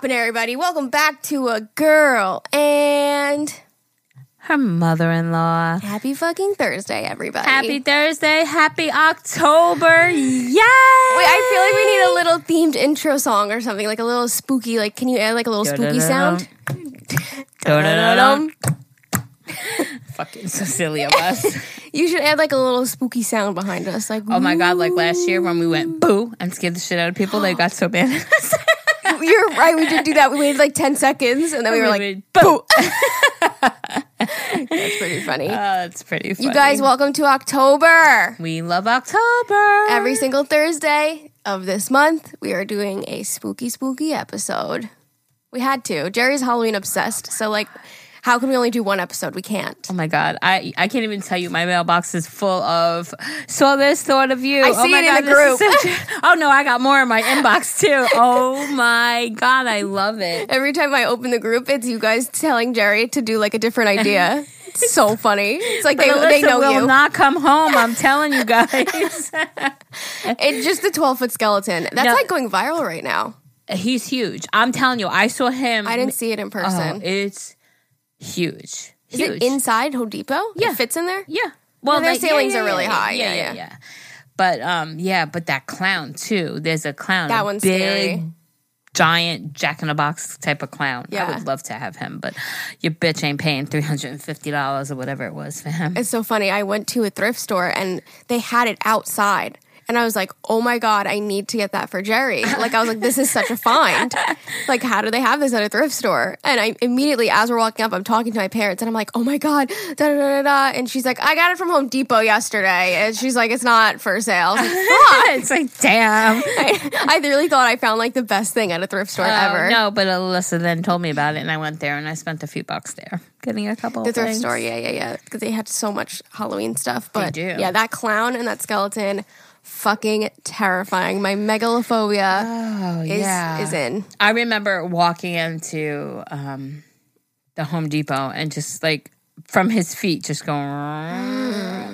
poppin', everybody? Welcome back to a girl and Her mother in law. happy fucking Thursday, everybody. Happy Thursday. Happy October. Yay! Wait, I feel like we need a little themed intro song or something, like a little spooky. Like, can you add like a little spooky sound? Fucking so silly of us. You should add like a little spooky sound behind us. Like, Oh my god, like last year when we went boo and scared the shit out of people, they got so mad at us. You're right. We did do that. We waited like ten seconds, and then we were like, boo. "That's pretty funny." Oh, that's pretty funny. you guys, welcome to October. we love October. Every single Thursday of this month, we are doing a spooky, spooky episode. We had to. Jerry's Halloween obsessed, so like, how can we only do one episode? We can't. Oh my god, I I can't even tell you. My mailbox is full of saw this, thought of you. I oh see my it in the group. such oh no, I got more in my inbox too. Oh my god, I love it. Every time I open the group, it's you guys telling Jerry to do like a different idea. It's so funny. It's like they, Alyssa they know you will you. not come home. I'm telling you guys. it's just the 12 foot skeleton. That's No. like going viral right now. He's huge. I'm telling you, I saw him. I didn't see it in Oh, person. it's huge. Is huge. it inside Home Depot? Yeah. It fits in there? Yeah. Well, their like, ceilings are really high. Yeah, Yeah, yeah, yeah. But um, yeah, but that clown too. There's a clown. That one's big, scary. Giant Jack in a Box type of clown. Yeah. I would love to have him, but your bitch ain't paying three hundred and fifty dollars or whatever it was for him. It's so funny. I went to a thrift store and they had it outside. And I was like, oh my God, I need to get that for Jerry. Like, I was like, this is such a find. Like, how do they have this at a thrift store? And I immediately, as we're walking up, I'm talking to my parents and I'm like, oh my God, da da da da. And she's like, I got it from Home Depot yesterday. And she's like, it's not for sale. Like, it's like damn. I, I really thought I found like the best thing at a thrift store um, ever. Oh, no, but Alyssa then told me about it, and I went there and I spent a few bucks there, getting a couple. The of thrift things. store, yeah, yeah, yeah. Because they had so much Halloween stuff. But do. yeah, that clown and that skeleton, fucking terrifying. My megalophobia Oh is yeah, is in. I remember walking into um, the Home Depot and just like from his feet, just going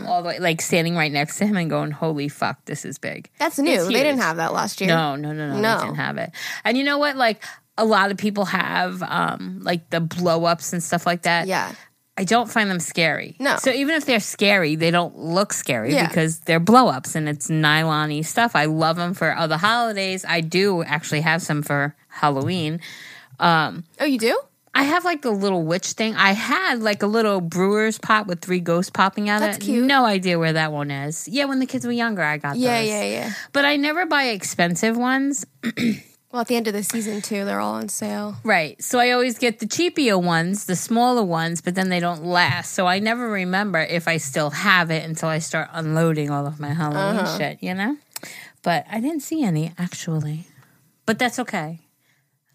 all the way, like standing right next to him and going, "Holy fuck, this is big." That's new. It's They didn't have that last year. No, no, no, no, No. They didn't have it. And you know what? Like a lot of people have, um, like the blow ups and stuff like that. Yeah. I don't find them scary. No. So even if they're scary, they don't look scary Yeah. because they're blow ups and it's nylon stuff. I love them for other holidays. I do actually have some for Halloween. Um, oh, you do? I have like the little witch thing. I had like a little brewer's pot with three ghosts popping out That's of it. cute. No idea where that one is. Yeah, when the kids were younger, I got Yeah, those. Yeah, yeah, yeah. But I never buy expensive ones. Well, at the end of the season too, they're all on sale. Right. So I always get the cheapier ones, the smaller ones, but then they don't last. So I never remember if I still have it until I start unloading all of my Halloween Uh-huh. shit, you know? But I didn't see any actually. But that's okay.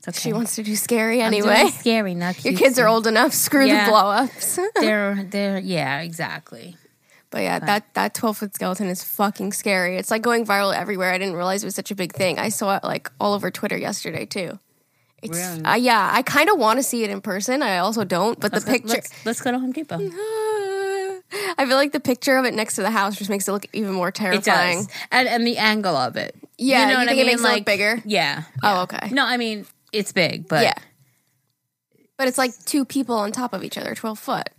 Okay. She wants to do scary anyway. scary, not Your kids are old enough. Screw Yeah. the blow ups. They're they're yeah, exactly. But yeah, that that twelve foot skeleton is fucking scary. It's like going viral everywhere. I didn't realize it was such a big thing. I saw it like all over Twitter yesterday too. It's Really? uh, yeah. I kind of want to see it in person. I also don't. But the picture, Let's, let's go to Home Depot. I feel like the picture of it next to the house just makes it look even more terrifying. It does. And and the angle of it. Yeah, you what think it makes it look bigger? Yeah. Oh, okay. No, I mean it's big, but yeah, but it's like two people on top of each other, twelve foot.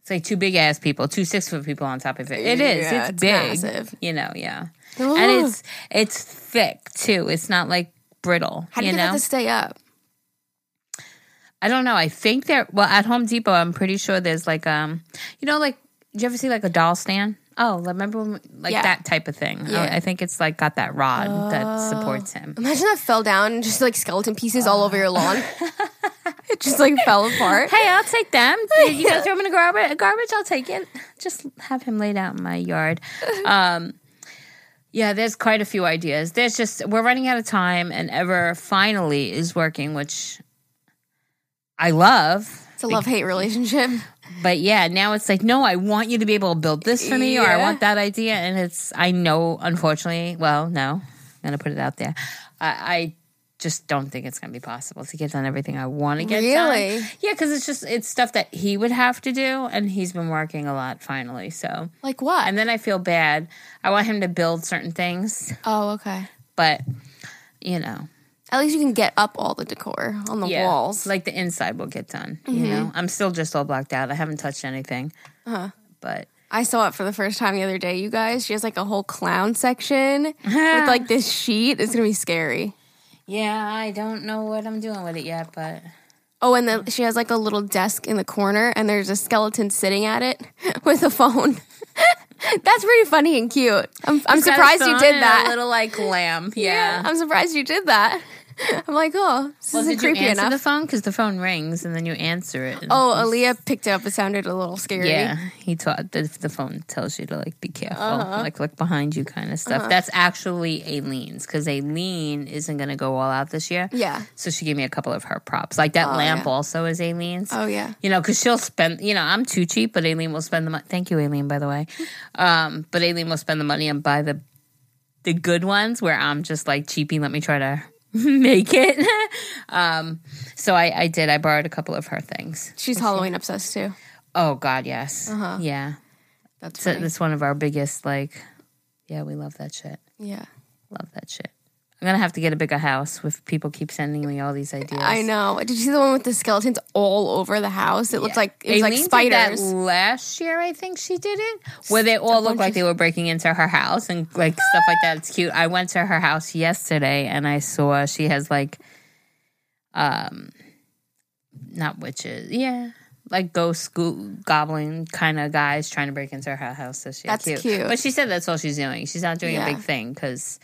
It's like two big ass people, two six foot people on top of it. It is. Yeah, it's, it's big. massive. You know, yeah. Ugh. And it's it's thick too. It's not like brittle. How do you, you know? to stay up? I don't know. I think there well at Home Depot I'm pretty sure there's like um you know like did you ever see like a doll stand? Oh, remember when, like Yeah. that type of thing. Yeah. I, I think it's like got that rod that supports him. Imagine that fell down and just like skeleton pieces all over your lawn. it just like fell apart. Hey, I'll take them. You guys throw them in the garbage? Garbage? I'll take it. Just have him laid out in my yard. Um, yeah, there's quite a few ideas. There's just we're running out of time, and Ever finally is working, which I love. It's a love hate relationship. But yeah, now it's like, no, I want you to be able to build this for me, or I want that idea, and it's I know, unfortunately, well, no, I'm gonna put it out there. I, I just don't think it's gonna be possible to get done everything I want to get done. Really? done. Yeah, because it's just it's stuff that he would have to do, and he's been working a lot finally. So, Like what? and then I feel bad. I want him to build certain things, oh, okay. but you know, At least you can get up all the decor on the Yeah, walls. like the inside will get done. You know, I'm still just all blacked out. I haven't touched anything. Uh-huh. But I saw it for the first time the other day, you guys. She has like a whole clown section with like this sheet. It's gonna be scary. Yeah, I don't know what I'm doing with it yet. But Oh, and then she has like a little desk in the corner, and there's a skeleton sitting at it with a phone. That's pretty funny and cute. I'm, I'm He's got a surprised you did that. A little like lamp. Yeah. I'm surprised you did that. I'm like, oh, this well, isn't did you creepy answer enough. the phone? Because the phone rings and then you answer it. oh, Aaliyah picked it up. It sounded a little scary. Yeah, he taught the, the phone tells you to like be careful, Uh-huh. like look behind you, kind of stuff. That's actually Aileen's because Aileen isn't going to go all out this year. Yeah. So she gave me a couple of her props. Like that Oh, lamp yeah. also is Aileen's. Oh yeah. You know, because she'll spend, you know, I'm too cheap, but Aileen will spend the money. Thank you, Aileen, by the way. Um, but Aileen will spend the money and buy the the good ones where I'm just like cheapy. Let me try to make it. um, so I, I did. I borrowed a couple of her things. She's Halloween obsessed too. Oh God, yes, Uh-huh. yeah. That's So that's one of our biggest like. Yeah, we love that shit. yeah. Love that shit. I'm gonna have to get a bigger house if people keep sending me all these ideas. I know. Did you see the one with the skeletons all over the house? It looked like it was Aileen like did that spiders. last year, I think she did it, where they all looked like they were breaking into her house and like stuff like that. It's cute. I went to her house yesterday and I saw she has like, um, not witches, yeah, like ghost go- goblin kind of guys trying to break into her house this year. That's cute. But she said that's all she's doing. She's not doing Yeah. a big thing because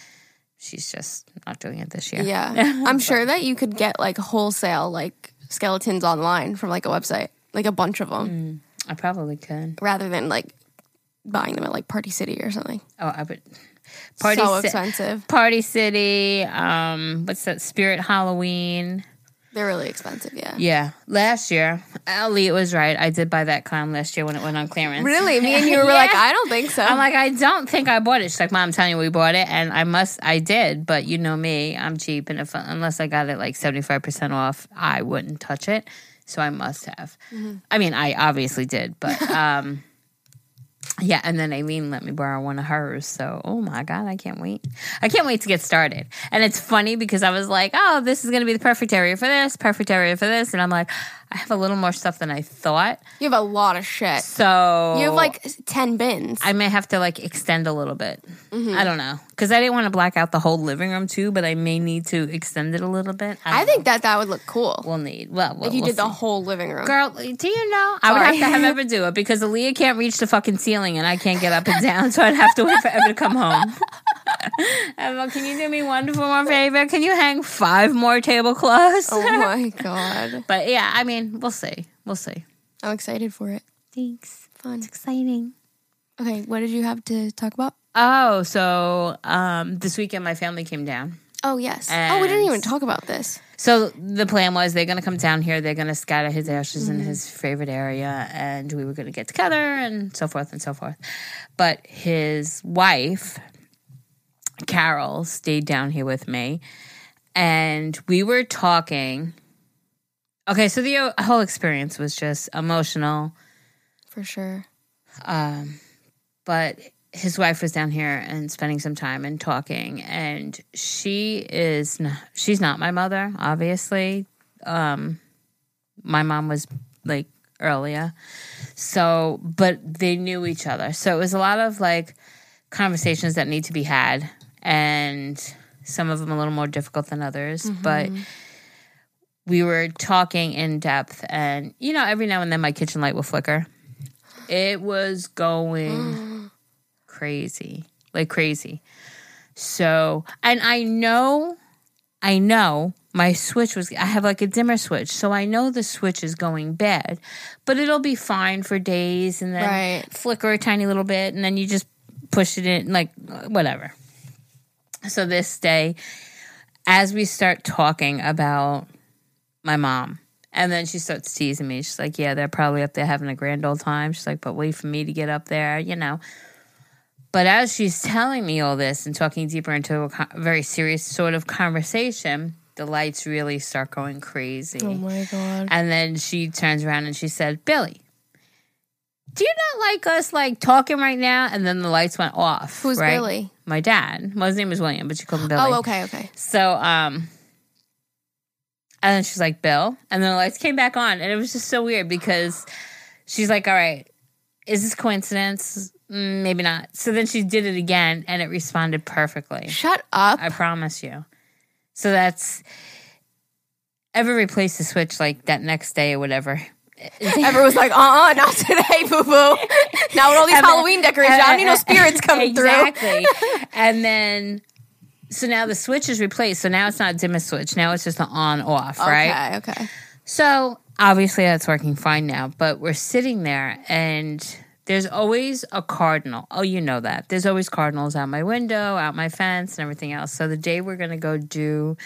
she's just not doing it this year. Yeah. I'm sure that you could get like wholesale like skeletons online from like a website, like a bunch of them, I probably could. rather than like buying them at like Party City or something. Oh, I would. Party so Ci- expensive. Party City, um, what's that? Spirit Halloween. They're really expensive. Yeah. Yeah, last year, Elliot was right. I did buy that clown last year when it went on clearance. Really? Me and you were Yeah. like, I don't think so. I'm like, I don't think I bought it. She's like, Mom, I'm telling you, we bought it, and I must, I did, but you know me, I'm cheap, and if unless I got it like 75 percent off, I wouldn't touch it. So I must have. I mean, I obviously did, but um, yeah. And then Aileen let me borrow one of hers. So, oh my god, I can't wait. I can't wait to get started. And it's funny because I was like, oh, this is going to be the perfect area for this, perfect area for this, and I'm like, I have a little more stuff than I thought. you have a lot of shit. So You have like 10 bins. I may have to like extend a little bit. Mm-hmm. I don't know because I didn't want to black out the whole living room too, but I may need to extend it a little bit. I don't think that that would look cool. we'll need. Well, if you we'll did the whole living room. Girl, do you know? I would Sorry. have to have Ever do it because Aaliyah can't reach the fucking ceiling and I can't get up and down, so I'd have to wait for Ever to come home. Emma, can you do me one more favor? Can you hang five more tablecloths? Oh my god. but yeah, I mean, we'll see. We'll see. I'm excited for it. Thanks. Fun. It's Exciting. Okay, what did you have to talk about? Oh, so um, this weekend my family came down. Oh, yes. oh, we didn't even talk about this. So the plan was they're going to come down here. They're going to scatter his ashes in his favorite area, and we were going to get together and so forth and so forth. But his wife, Carol, stayed down here with me, and we were talking. Okay, so the whole experience was just emotional. For sure. Um, but his wife was down here and spending some time and talking, and she is not, she's not my mother, obviously. Um, my mom was like earlier, so but they knew each other, so it was a lot of like conversations that need to be had, and some of them a little more difficult than others, mm-hmm. but. We were talking in depth, and you know, every now and then my kitchen light will flicker. It was going crazy, like crazy. So, and I know, I know my switch was, I have like a dimmer switch. So I know the switch is going bad, but it'll be fine for days and then Right. flicker a tiny little bit and then you just push it in, like whatever. So this day, as we start talking about my mom, and then she starts teasing me. She's like, Yeah, they're probably up there having a grand old time. She's like, But wait for me to get up there, you know. But as she's telling me all this and talking deeper into a very serious sort of conversation, the lights really start going crazy. Oh my god. And then she turns around and she said, Billy, do you not like us like talking right now? And then the lights went off. Who's right? Billy? My dad. Well, his name was William, but she called him Billy. Oh, okay, okay. So, um, And then she's like, Bill. And then the lights came back on. And it was just so weird because she's like, all right, is this coincidence? Mm, maybe not. So then she did it again and it responded perfectly. Shut up. I promise you. So that's ever replace the switch like that next day or whatever. Ever was like, uh uh not today, boo boo. Now with all these And then- Halloween decorations, I don't need no spirits coming through. exactly. and then so now the switch is replaced. So now it's not dim a switch. Now it's just an on off, right? Okay, okay. So obviously that's working fine now, but we're sitting there and there's always a cardinal. Oh, you know that. There's always cardinals out my window, out my fence, and everything else. So the day we're gonna go do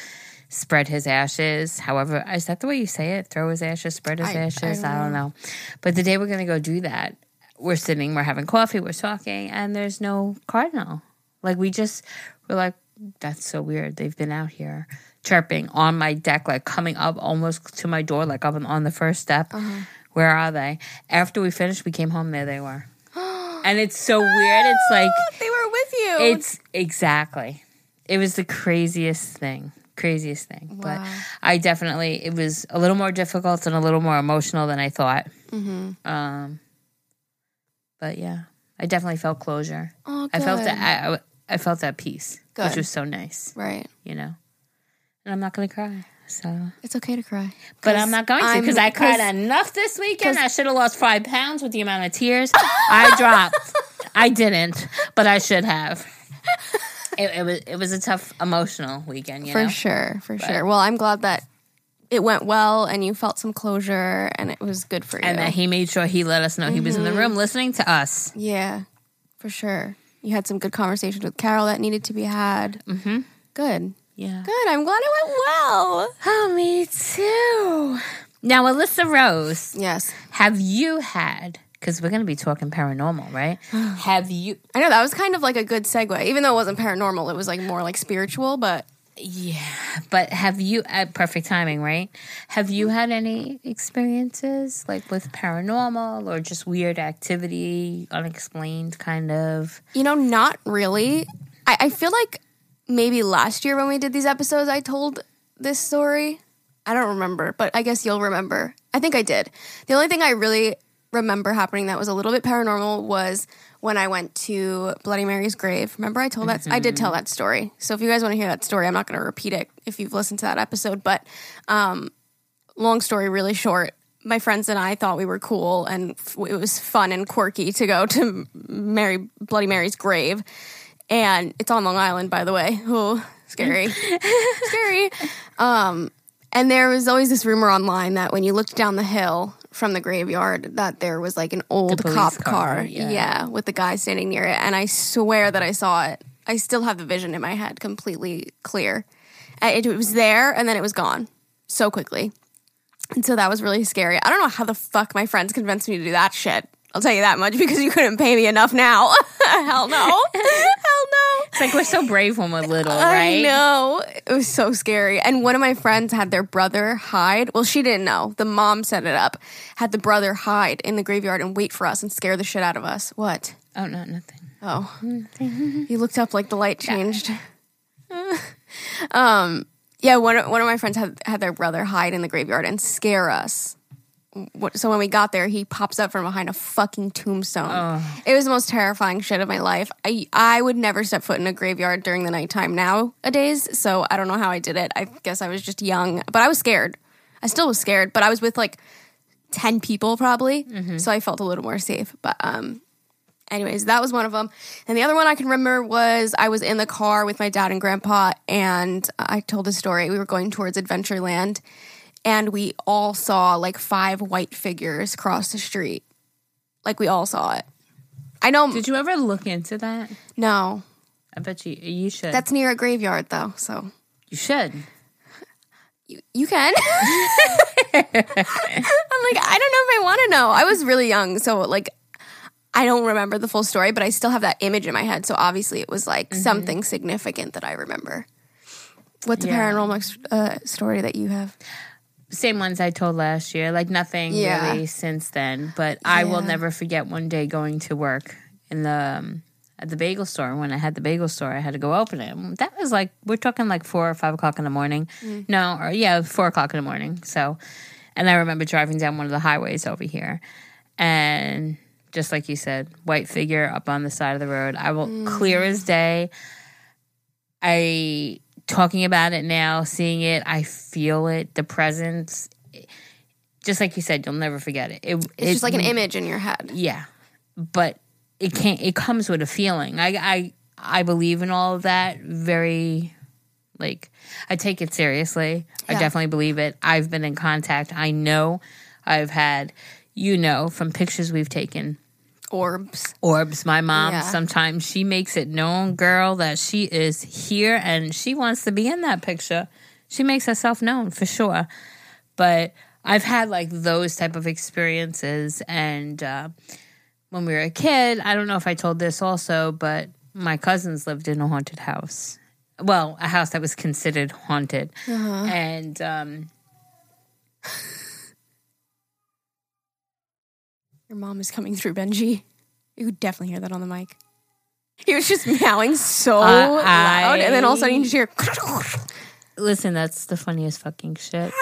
spread his ashes, however, is that the way you say it? Throw his ashes, spread his I- I ashes. don't I don't know. But the day we're gonna go do that, we're sitting, we're having coffee, we're talking, and there's no cardinal. Like we just we're like, that's so weird. They've been out here chirping on my deck, like coming up almost to my door, like up on- on the first step. Uh-huh. Where are they? After we finished, we came home. There they were, and it's so weird. It's like They were with you. it's exactly. It was the craziest thing. Craziest thing. But I definitely it was a little more difficult and a little more emotional than I thought. Mm-hmm. Um but yeah. I definitely felt closure. oh, I felt that I, I I felt that peace, which Good. was so nice, Right. you know. And I'm not going to cry. So, It's okay to cry. but I'm not going to because I cried enough this weekend. I should have lost five pounds with the amount of tears I dropped. I didn't, but I should have. It, it was it was a tough emotional weekend, you For know. sure, for sure. Well, I'm glad that it went well and you felt some closure and it was good for you. And that he made sure he let us know he was in the room listening to us. yeah, for sure. You had some good conversations with Carol that needed to be had. Mm-hmm. Good. Yeah. Good. I'm glad it went well. Oh, me too. Now, Alyssa Rose, Yes. have you had? Because we're going to be talking paranormal, right? have you? I know that was kind of like a good segue. Even though it wasn't paranormal, it was like more like spiritual, but Yeah, but have you? At perfect timing, right? Have you had any experiences like with paranormal or just weird activity, unexplained kind of? you know, not really. I, I feel like maybe last year when we did these episodes, I told this story. I don't remember, but I guess you'll remember. I think I did. The only thing I really remember happening that was a little bit paranormal was when I went to Bloody Mary's grave. Remember, I told that I did tell that story. So if you guys want to hear that story, I'm not going to repeat it if you've listened to that episode. But um, long story, really short. My friends and I thought we were cool, and f- it was fun and quirky to go to Mary Bloody Mary's grave, and it's on Long Island, by the way. Oh, scary, scary. Um, and there was always this rumor online that when you looked down the hill from the graveyard, that there was like an old cop car, car, yeah. yeah, with the guy standing near it. And I swear that I saw it. I still have the vision in my head completely clear. It, it was there, and then it was gone so quickly. And so that was really scary. I don't know how the fuck my friends convinced me to do that shit. I'll tell you that much because you couldn't pay me enough now. Hell no. Hell no. It's like we're so brave when we're little, right? I know. It was so scary. And one of my friends had their brother hide. Well, she didn't know. The mom set it up. Had the brother hide in the graveyard and wait for us and scare the shit out of us. What? Oh no, nothing. Oh. you looked up like the light changed. um yeah, one of, one of my friends had had their brother hide in the graveyard and scare us. What- So when we got there, he pops up from behind a fucking tombstone. It was the most terrifying shit of my life. I I would never step foot in a graveyard during the nighttime nowadays. So I don't know how I did it. I guess I was just young, but I was scared. I still was scared, but I was with like ten people probably, so I felt a little more safe. But um, anyways, that was one of them. And the other one I can remember was I was in the car with my dad and grandpa, and I told a story. We were going towards Adventureland, and we all saw like five white figures cross the street. Like we all saw it. I know. Did you ever look into that? no, I bet you you should. that's near a graveyard though, so you should. you, you can. I'm like, I don't know if I want to know. I was really young, so like, I don't remember the full story, but I still have that image in my head. So obviously, it was like something significant that I remember. What's a Yeah. paranormal uh, story that you have? Same ones I told last year. Like nothing Yeah. really since then. But I will never forget one day going to work in the um, at the bagel store. When I had the bagel store, I had to go open it. That was like we're talking like four or five o'clock in the morning. No, or yeah, four o'clock in the morning. So, and I remember driving down one of the highways over here, and just like you said, white figure up on the side of the road. I will clear as day. I talking about it now, seeing it, I feel it, the presence. Just like you said, you'll never forget it. it It's just like an image in your head. yeah, but it can't. It comes with a feeling. I I I believe in all of that. Very, like I take it seriously. I definitely believe it. I've been in contact. I know. I've had. You know from pictures we've taken Orbs. orbs. My mom Yeah. sometimes she makes it known, girl, that she is here and she wants to be in that picture. She makes herself known for sure. But I've had like those type of experiences, and uh, when we were a kid, I don't know if I told this also, but my cousins lived in a haunted house. Well, a house that was considered haunted, and um, Your mom is coming through, Benji. You could definitely hear that on the mic. He was just meowing so Uh, loud, and then all of a sudden you just hear. listen, that's the funniest fucking shit.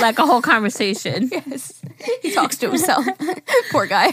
like a whole conversation. yes, he talks to himself. Poor guy.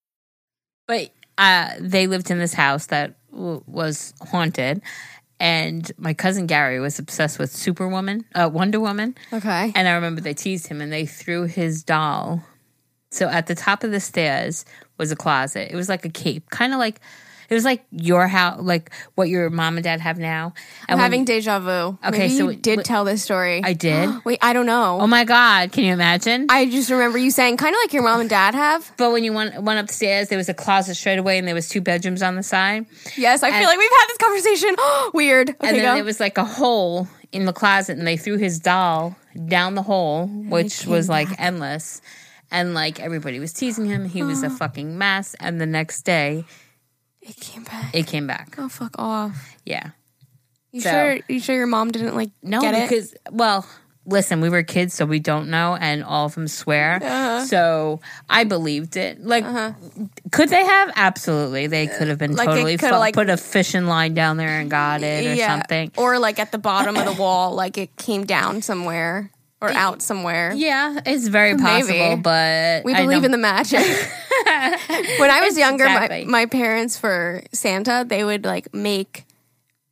But uh, they lived in this house that w- was haunted, and my cousin Gary was obsessed with Superwoman, uh, Wonder Woman. Okay. And I remember they teased him and they threw his doll. So at the top of the stairs was a closet. It was like a cape, kind of like it was like your house, like what your mom and dad have now. I'm And when- having deja vu. Okay, Maybe so you it- did tell this story. I did. Wait, I don't know. oh my god, can you imagine? I just remember you saying kind of like your mom and dad have. but when you went went upstairs, there was a closet straight away, and there was two bedrooms on the side. Yes, I And- feel like we've had this conversation. Weird. Okay, and then go. there was like a hole in the closet and they threw his doll down the hole which was like endless and like everybody was teasing him he was a fucking mess and the next day it came back. it came back Oh fuck off. yeah You So- sure? You sure your mom didn't like no get it? because well listen we were kids so we don't know and all of them swear Uh-huh. so i believed it like could they have absolutely they could have been Like, they totally coulda, fu- like- put a fishing line down there and got it or something Or like at the bottom of the wall, like it came down somewhere or out somewhere. yeah it's very possible but We I believe in the magic. when I was younger, Exactly. my, my parents for Santa, they would like make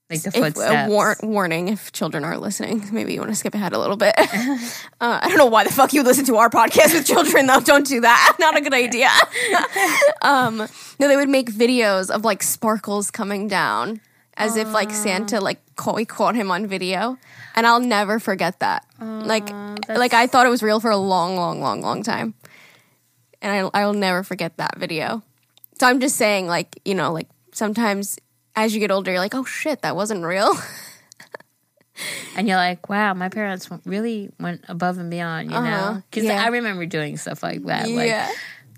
like the if, a war- warning if children are listening. Maybe you want to skip ahead a little bit. uh, I don't know why the fuck you listen to our podcast with children though. Don't do that. Not a good idea. um, no, they would make videos of like sparkles coming down as if like Santa like caught, we caught him on video, and I'll never forget that. like, like I thought it was real for a long, long, long, long time, and I, I will never forget that video. So I'm just saying, like you know, like sometimes as you get older, you're like, oh shit, that wasn't real. and you're like, wow, my parents really went above and beyond, you know? Because Uh-huh. yeah. I remember doing stuff like that, Yeah.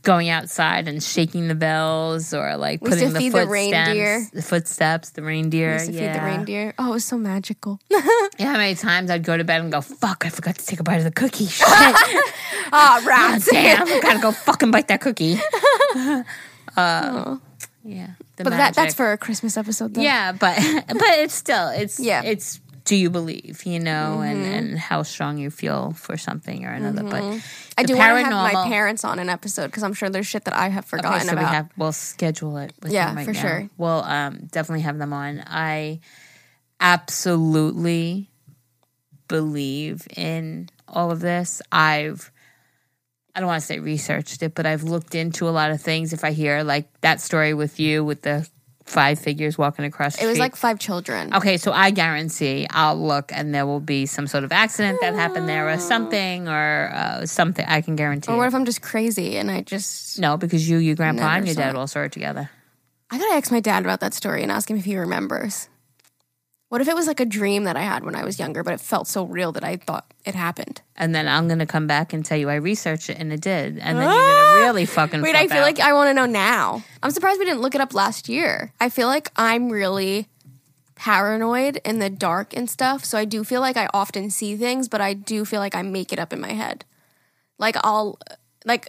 Going outside and shaking the bells, or like We putting the feed the footsteps, reindeer. the footsteps, the reindeer. to yeah. feed the reindeer. Oh, it was so magical. Yeah, how many times I'd go to bed and go, fuck, I forgot to take a bite of the cookie. Shit, Ah, rats. damn, I gotta go fucking bite that cookie. uh, yeah, But that, that's for a Christmas episode, though. Yeah, but but it's still it's Yeah. It's do you believe you know and and how strong you feel for something or another. But I do want to have my parents on an episode because I'm sure there's shit that I have forgotten Okay, so about. we have we'll schedule it. With Yeah, right for now. sure. We'll um, definitely have them on. I absolutely believe in all of this. I've I don't want to say researched it, but I've looked into a lot of things. If I hear like that story with you with the five figures walking across the It was street? like five children. Okay, so I guarantee I'll look and there will be some sort of accident that happened there or something or uh, something. I can guarantee. Or what it. if I'm just crazy and I just no, because you, your grandpa, Never and your saw dad it. all saw it together. I gotta ask my dad about that story and ask him if he remembers. What if it was like a dream that I had when I was younger, but it felt so real that I thought it happened? And then I'm going to come back and tell you I researched it and it did. And then you're going to really fucking Ah! Wait, I feel out. like I want to know now. I'm surprised we didn't look it up last year. I feel like I'm really paranoid in the dark and stuff. So I do feel like I often see things, but I do feel like I make it up in my head. Like I'll like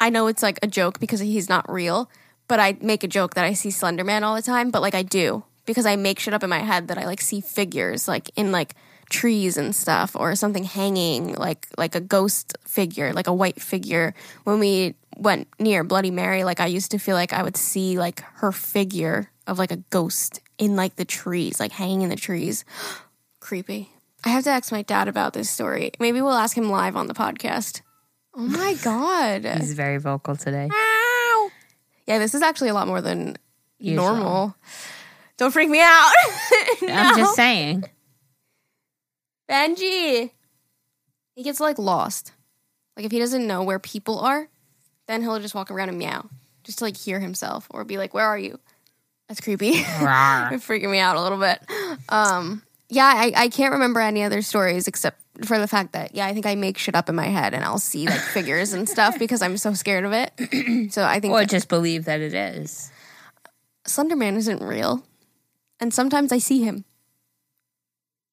I know it's like a joke because he's not real, but I make a joke that I see Slenderman all the time, but like I do because I make shit up in my head that I like see figures like in like trees and stuff or something hanging like like a ghost figure, like a white figure. When we went near Bloody Mary, like I used to feel like I would see like her figure of like a ghost in like the trees, like hanging in the trees. Creepy. I have to ask my dad about this story. Maybe we'll ask him live on the podcast. Oh my god. He's very vocal today. Ow. Yeah, this is actually a lot more than Usual. normal. Don't freak me out. I'm just saying. Benji. He gets like lost. Like if he doesn't know where people are, then he'll just walk around and meow. Just to like hear himself or be like, Where are you? That's creepy. Freaking me out a little bit. Um, yeah, I, I can't remember any other stories except for the fact that yeah, I think I make shit up in my head and I'll see like figures and stuff because I'm so scared of it. so I think or just believe that it is. Slender Man isn't real, and sometimes I see him.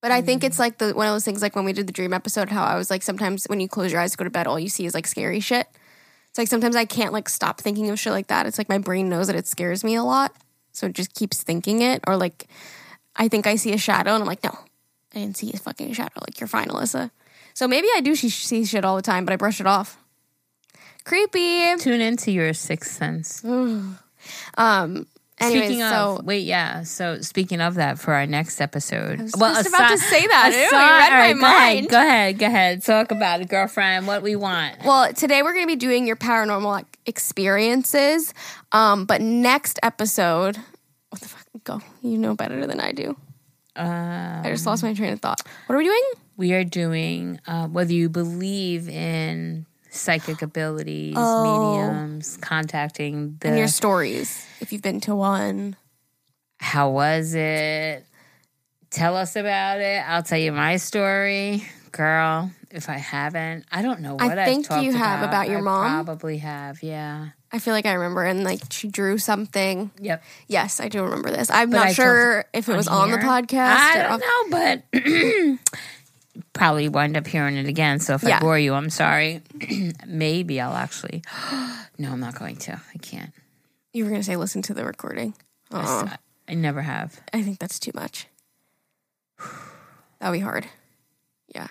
But I think it's like the one of those things like when we did the dream episode, how I was like sometimes when you close your eyes to go to bed, all you see is like scary shit. It's like sometimes I can't like stop thinking of shit like that. It's like my brain knows that it scares me a lot, so it just keeps thinking it. Or like I think I see a shadow, and I'm like, no, I didn't see a fucking shadow. Like you're fine, Alyssa. So maybe I do see, see shit all the time, but I brush it off. Creepy. Tune into your sixth sense. Um. Anyways, speaking of, so wait, yeah. So speaking of that, for our next episode, I was just about to say that. You read my right, go ahead, mind. go ahead, go ahead. Talk about it, girlfriend. What we want. Well, today we're going to be doing your paranormal experiences. Um, but next episode, what the fuck? Go. You know better than I do. Uh, I just lost my train of thought. What are we doing? we are doing uh, whether you believe in psychic abilities, Oh. mediums, contacting the. And your stories, if you've been to one. how was it? Tell us about it. I'll tell you my story, girl. If I haven't, I don't know I what I've think you have about your I mom. Probably have, yeah. I feel like I remember, and like she drew something. Yep. Yes, I do remember this. I'm But not I sure if it was on the podcast. I don't know, but probably wind up hearing it again. So if Yeah. I bore you, I'm sorry. Maybe I'll actually. no, I'm not going to. I can't. You were going to say listen to the recording. I, I never have. I think that's too much. That'll be hard. Yeah.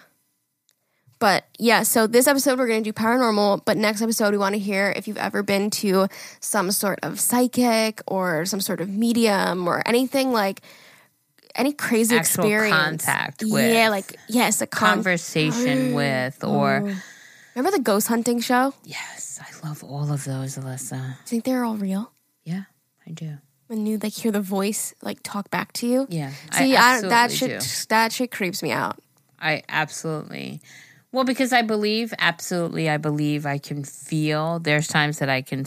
But yeah, so this episode we're going to do paranormal, but next episode we want to hear if you've ever been to some sort of psychic or some sort of medium or anything like any crazy Actual experience. contact with. Yeah, like yes, a con- Conversation with, oh. or Remember the ghost hunting show? yes, I love all of those, Alyssa. Do you think they're all real? Yeah, I do. When you like hear the voice like talk back to you? Yeah, See, I I, that shit do. that shit creeps me out. I absolutely. Well, because I believe, absolutely, I believe I can feel. There's times that I can,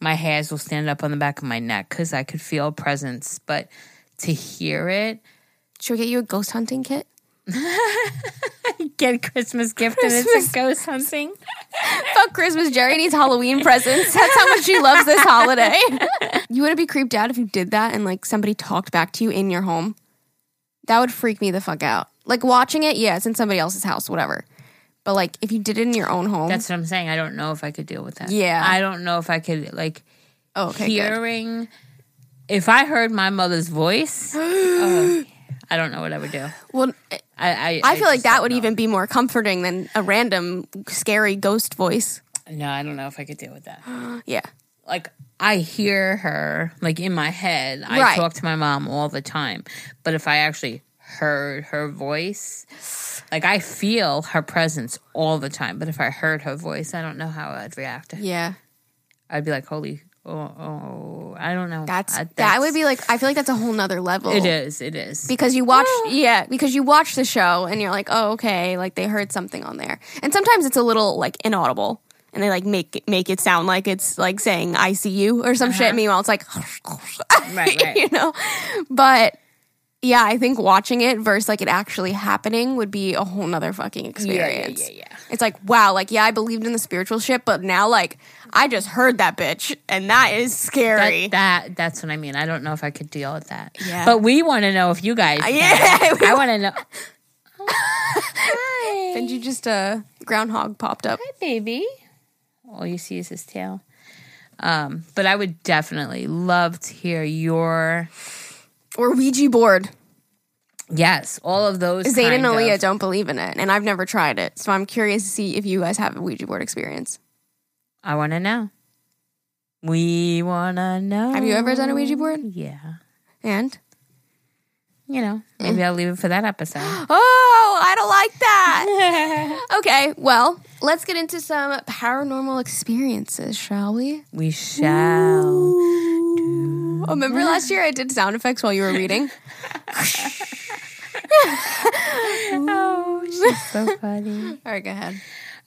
my hairs will stand up on the back of my neck because I could feel presence. But to hear it, Should we get you a ghost hunting kit? get a Christmas gift and it's a ghost hunting. Fuck Christmas. Jerry needs Halloween presents. That's how much she loves this holiday. you wouldn't be creeped out if you did that and like somebody talked back to you in your home. That would freak me the fuck out. Like watching it, yeah, it's in somebody else's house, whatever. But like if you did it in your own home, That's what I'm saying. I don't know if I could deal with that. Yeah. I don't know if I could, like, oh, okay, good. If I heard my mother's voice, oh, I don't know what I would do. Well, I, I, I feel like that would know. even be more comforting than a random scary ghost voice. No, I don't know if I could deal with that. Yeah. like I hear her like in my head. I Right. talk to my mom all the time. But if I actually heard her voice, like I feel her presence all the time. But if I heard her voice, I don't know how I'd react. Yeah. I'd be like, "Holy, Oh, oh I don't know. That's, Uh, that would be like I feel like that's a whole nother level. It is. It is. because you watch yeah because you watch the show and you're like oh okay like they heard something on there and sometimes it's a little like inaudible and they like make it, make it sound like it's like saying I see you or some shit meanwhile it's like Uh-huh. right. Right. you know but yeah I think watching it versus like it actually happening would be a whole nother fucking experience Yeah, yeah, yeah. it's like wow like yeah I believed in the spiritual shit but now like I just heard that bitch and that is scary That, that that's what I mean. I don't know if I could deal with that. Yeah. But we want to know if you guys. can. yeah, I want to know. Hi. and you just uh groundhog popped up Hi, baby. All you see is his tail. Um, but I would definitely love to hear your or Ouija board yes, all of those. Zayn and Aaliyah of- don't believe in it, and I've never tried it. So I'm curious to see if you guys have a Ouija board experience. I want to know. We want to know. Have you ever done a Ouija board? Yeah. And You know, eh. maybe I'll leave it for that episode. oh, I don't like that. okay, well, let's get into some paranormal experiences, shall we? we shall. Oh, remember last year I did sound effects while you were reading? Oh, she's so funny. All right, go ahead.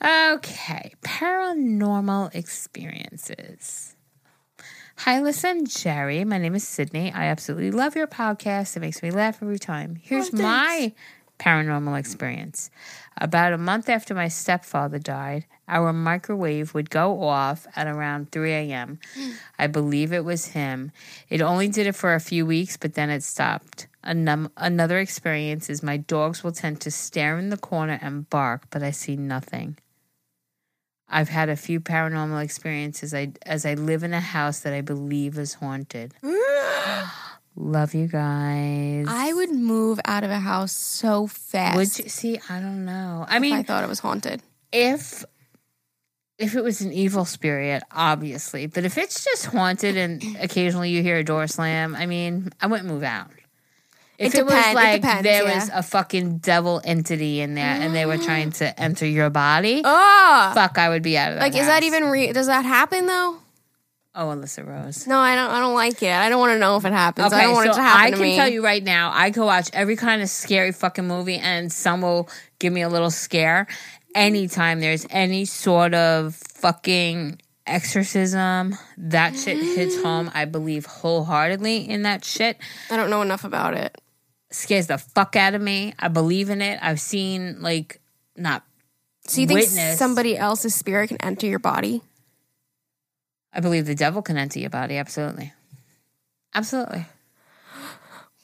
Okay, paranormal experiences. Hi, listen, Jerry. My name is Sydney. I absolutely love your podcast. It makes me laugh every time. Here's oh, my paranormal experience. About a month after my stepfather died, our microwave would go off at around 3 a.m. I believe it was him. It only did it for a few weeks, but then it stopped. Another experience is my dogs will tend to stare in the corner and bark, but I see nothing. I've had a few paranormal experiences I, as I live in a house that I believe is haunted. Love you guys. I would move out of a house so fast would you see? I don't know. I mean, I thought it was haunted. if if it was an evil spirit, obviously, but if it's just haunted and occasionally you hear a door slam, I mean, I wouldn't move out. If It it, was depend- it like depends, there yeah. was a fucking devil entity in there and they were trying to mm. enter your body, Oh, fuck, I would be out of that. like is that even real? Does that happen though? Oh, Alyssa Rose. No, I don't. I don't like it. I don't want to know if it happens. I don't want so it to happen I to can me. tell you right now, I can watch every kind of scary fucking movie, and some will give me a little scare. Anytime there's any sort of fucking exorcism, that shit hits home. I believe wholeheartedly in that shit. I don't know enough about it. Scares the fuck out of me. I believe in it. I've seen like not. So you think somebody else's spirit can enter your body? I believe the devil can enter your body. Absolutely, absolutely.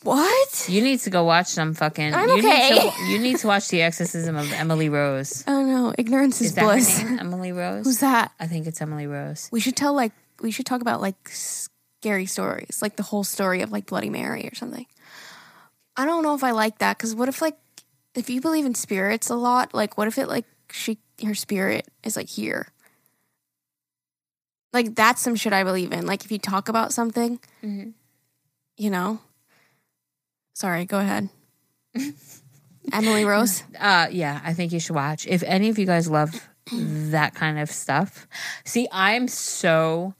What? You need to go watch some fucking. I'm you okay. Need to, you need to watch the exorcism of Emily Rose. Oh no, ignorance is, Is bliss. Emily Rose? Who's that? I think it's Emily Rose. We should tell like we should talk about like scary stories, like the whole story of like Bloody Mary or something. I don't know if I like that because what if like if you believe in spirits a lot, like what if it like she her spirit is like here? Like that's some shit I believe in. Like if you talk about something, Mhm. you know. Sorry, go ahead. Emily Rose. Uh, yeah, I think you should watch. If any of you guys love that kind of stuff, see, I'm so,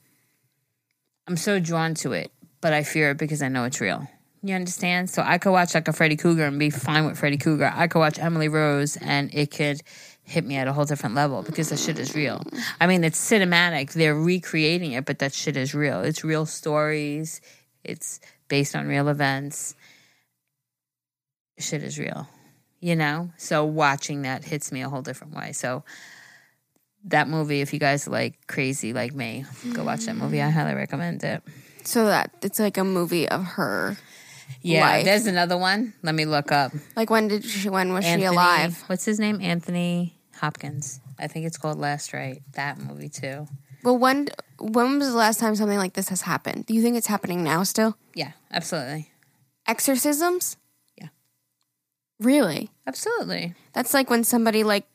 I'm so drawn to it, but I fear it because I know it's real. You understand? So I could watch like a Freddy Krueger and be fine with Freddy Krueger. I could watch Emily Rose and it could hit me at a whole different level because that shit is real. I mean, it's cinematic. They're recreating it, but that shit is real. It's real stories. It's based on real events. Shit is real you know so watching that hits me a whole different way so that movie if you guys like crazy like me go watch that movie i highly recommend it So that it's like a movie of her. Yeah Life. there's another one let me look up Like when did she? When was she alive? what's his name anthony hopkins i think it's called last right that movie too Well, when when was the last time something like this has happened? Do you think it's happening now still? yeah absolutely Exorcisms? Yeah. Really? absolutely That's like when somebody like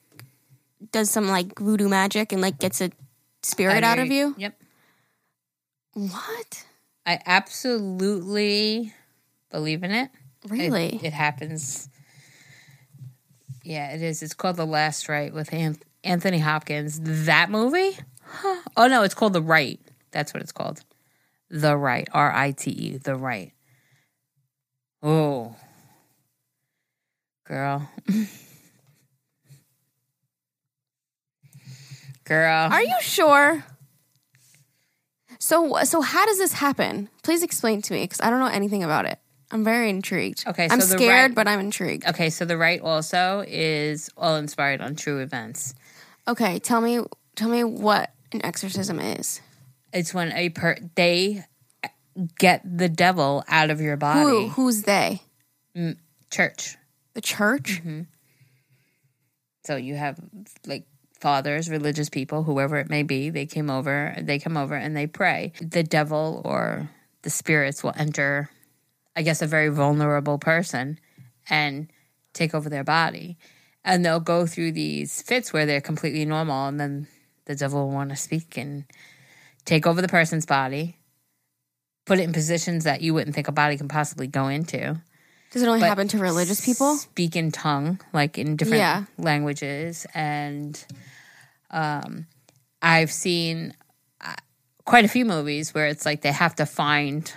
does some like voodoo magic and like gets a spirit out of you. yep What? i absolutely believe in it It- Really? It, happens. Yeah, it is. It's called The Last Rite with An- Anthony Hopkins. That movie? Huh. Oh no, it's called The Rite. That's what it's called. The Rite. R I T E. The Rite. Oh. Girl. Girl. Are you sure? So so how does this happen? Please explain to me because I don't know anything about it. I'm very intrigued. Okay, I'm scared, right- but I'm intrigued. Okay, so the Rite also is all inspired on true events. Okay, tell me tell me what an exorcism is. It's when a per they get the devil out of your Who body. who's they? Church. The church? Mm-hmm. So you have like fathers, religious people, whoever it may be, they came over, they come over and they pray. The devil or the spirits will enter, I guess, a very vulnerable person and take over their body. And they'll go through these fits where they're completely normal, and then the devil will want to speak and take over the person's body, put it in positions that you wouldn't think a body can possibly go into Does it only But- happen to religious people? speak in tongue, like in different Yeah. languages. And um, I've seen uh, quite a few movies where it's like they have to find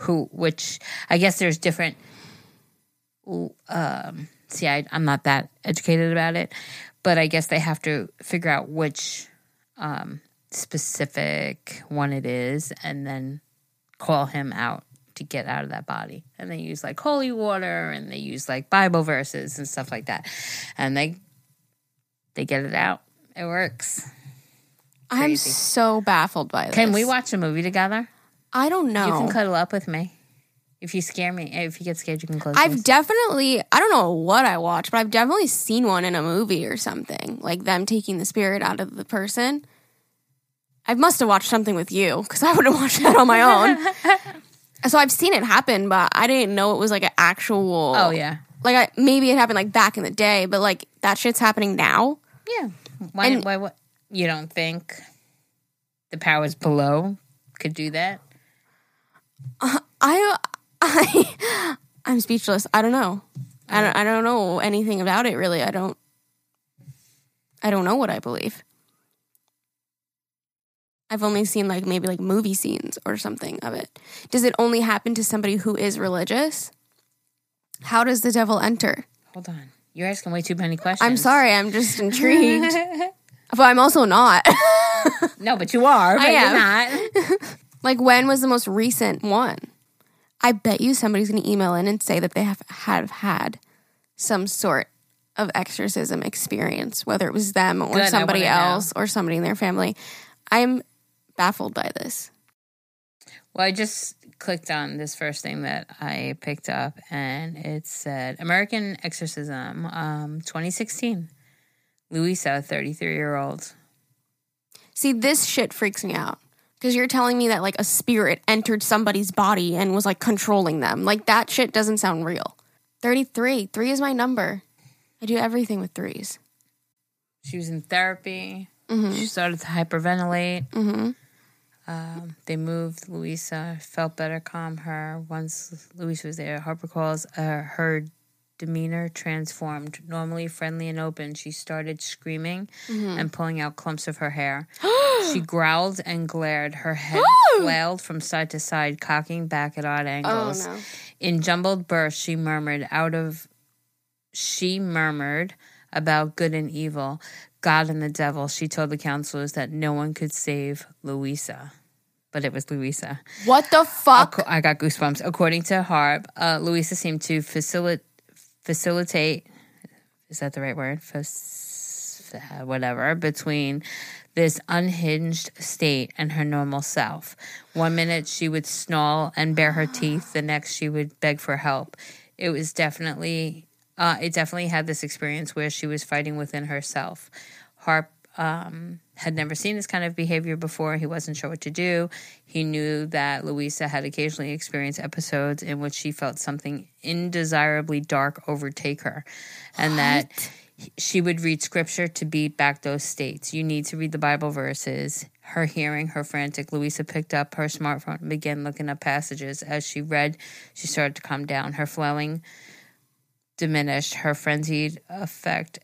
who, which I guess there's different. Um, see, I, I'm not that educated about it, but I guess they have to figure out which um, specific one it is and then call him out to get out of that body. And they use like holy water and they use like Bible verses and stuff like that. And they they get it out. It works. I'm so baffled by this. Can we watch a movie together? I don't know. You can cuddle up with me. If you scare me, if you get scared, you can close. I've definitely, I don't know what I watched, but I've definitely seen one in a movie or something, like them taking the spirit out of the person. I must have watched something with you because I wouldn't watch that on my own. so I've seen it happen, but I didn't know it was like an actual. oh yeah, Like I, maybe it happened like back in the day, but like that shit's happening now. yeah. Why? And- why? What? You don't think the powers below could do that? I, I, I'm speechless. I don't know. I don't. I don't know anything about it really. I don't. I don't know what I believe. I've only seen like maybe like movie scenes or something of it. Does it only happen to somebody who is religious? How does the devil enter? Hold on, you're asking way too many questions. I'm sorry. I'm just intrigued, but I'm also not. No, but you are. But I you're not. Like, when was the most recent one? I bet you somebody's going to email in and say that they have have had some sort of exorcism experience, whether it was them or Good, somebody wanna know. else or somebody in their family. I'm baffled by this. Well, I just clicked on this first thing that I picked up, and it said American Exorcism, um, 2016. Louisa, 33 year old. See, this shit freaks me out because you're telling me that like a spirit entered somebody's body and was like controlling them. Like that shit doesn't sound real. 33. Three is my number. I do everything with threes. She was in therapy. She started to hyperventilate. Mm-hmm. Um, they moved Louisa, felt better, calm her. Once Louisa was there, Harper calls uh, her demeanor transformed. Normally friendly and open, she started screaming and pulling out clumps of her hair. she growled and glared. Her head flailed from side to side, cocking back at odd angles. no. In jumbled bursts, she murmured out of she murmured about good and evil, God and the devil. She told the counselors that no one could save Louisa. But it was Louisa. What the fuck? I got goosebumps. According to Harp, uh, Louisa seemed to facilitate facilitate. Is that the right word? Fac- uh, whatever between this unhinged state and her normal self. One minute she would snarl and bare her teeth. The next she would beg for help. It was definitely. Uh, it definitely had this experience where she was fighting within herself. Harp um, had never seen this kind of behavior before. He wasn't sure what to do. He knew that Louisa had occasionally experienced episodes in which she felt something indesirably dark overtake her, and that she would read scripture to beat back those states. You need to read the Bible verses. Her hearing her frantic, Louisa picked up her smartphone and began looking up passages. As she read, she started to calm down. Her flailing diminished her frenzied effect.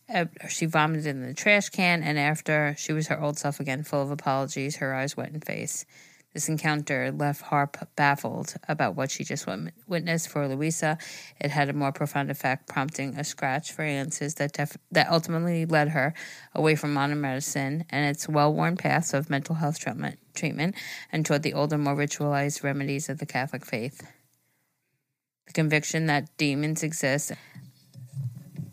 She vomited in the trash can, and after she was her old self again, full of apologies, her eyes wet in face. This encounter left Harp baffled about what she just witnessed. For Louisa, it had a more profound effect, prompting a scratch for answers that def- that ultimately led her away from modern medicine and its well-worn paths of mental health treatment, treatment and toward the older, more ritualized remedies of the Catholic faith. The conviction that demons exist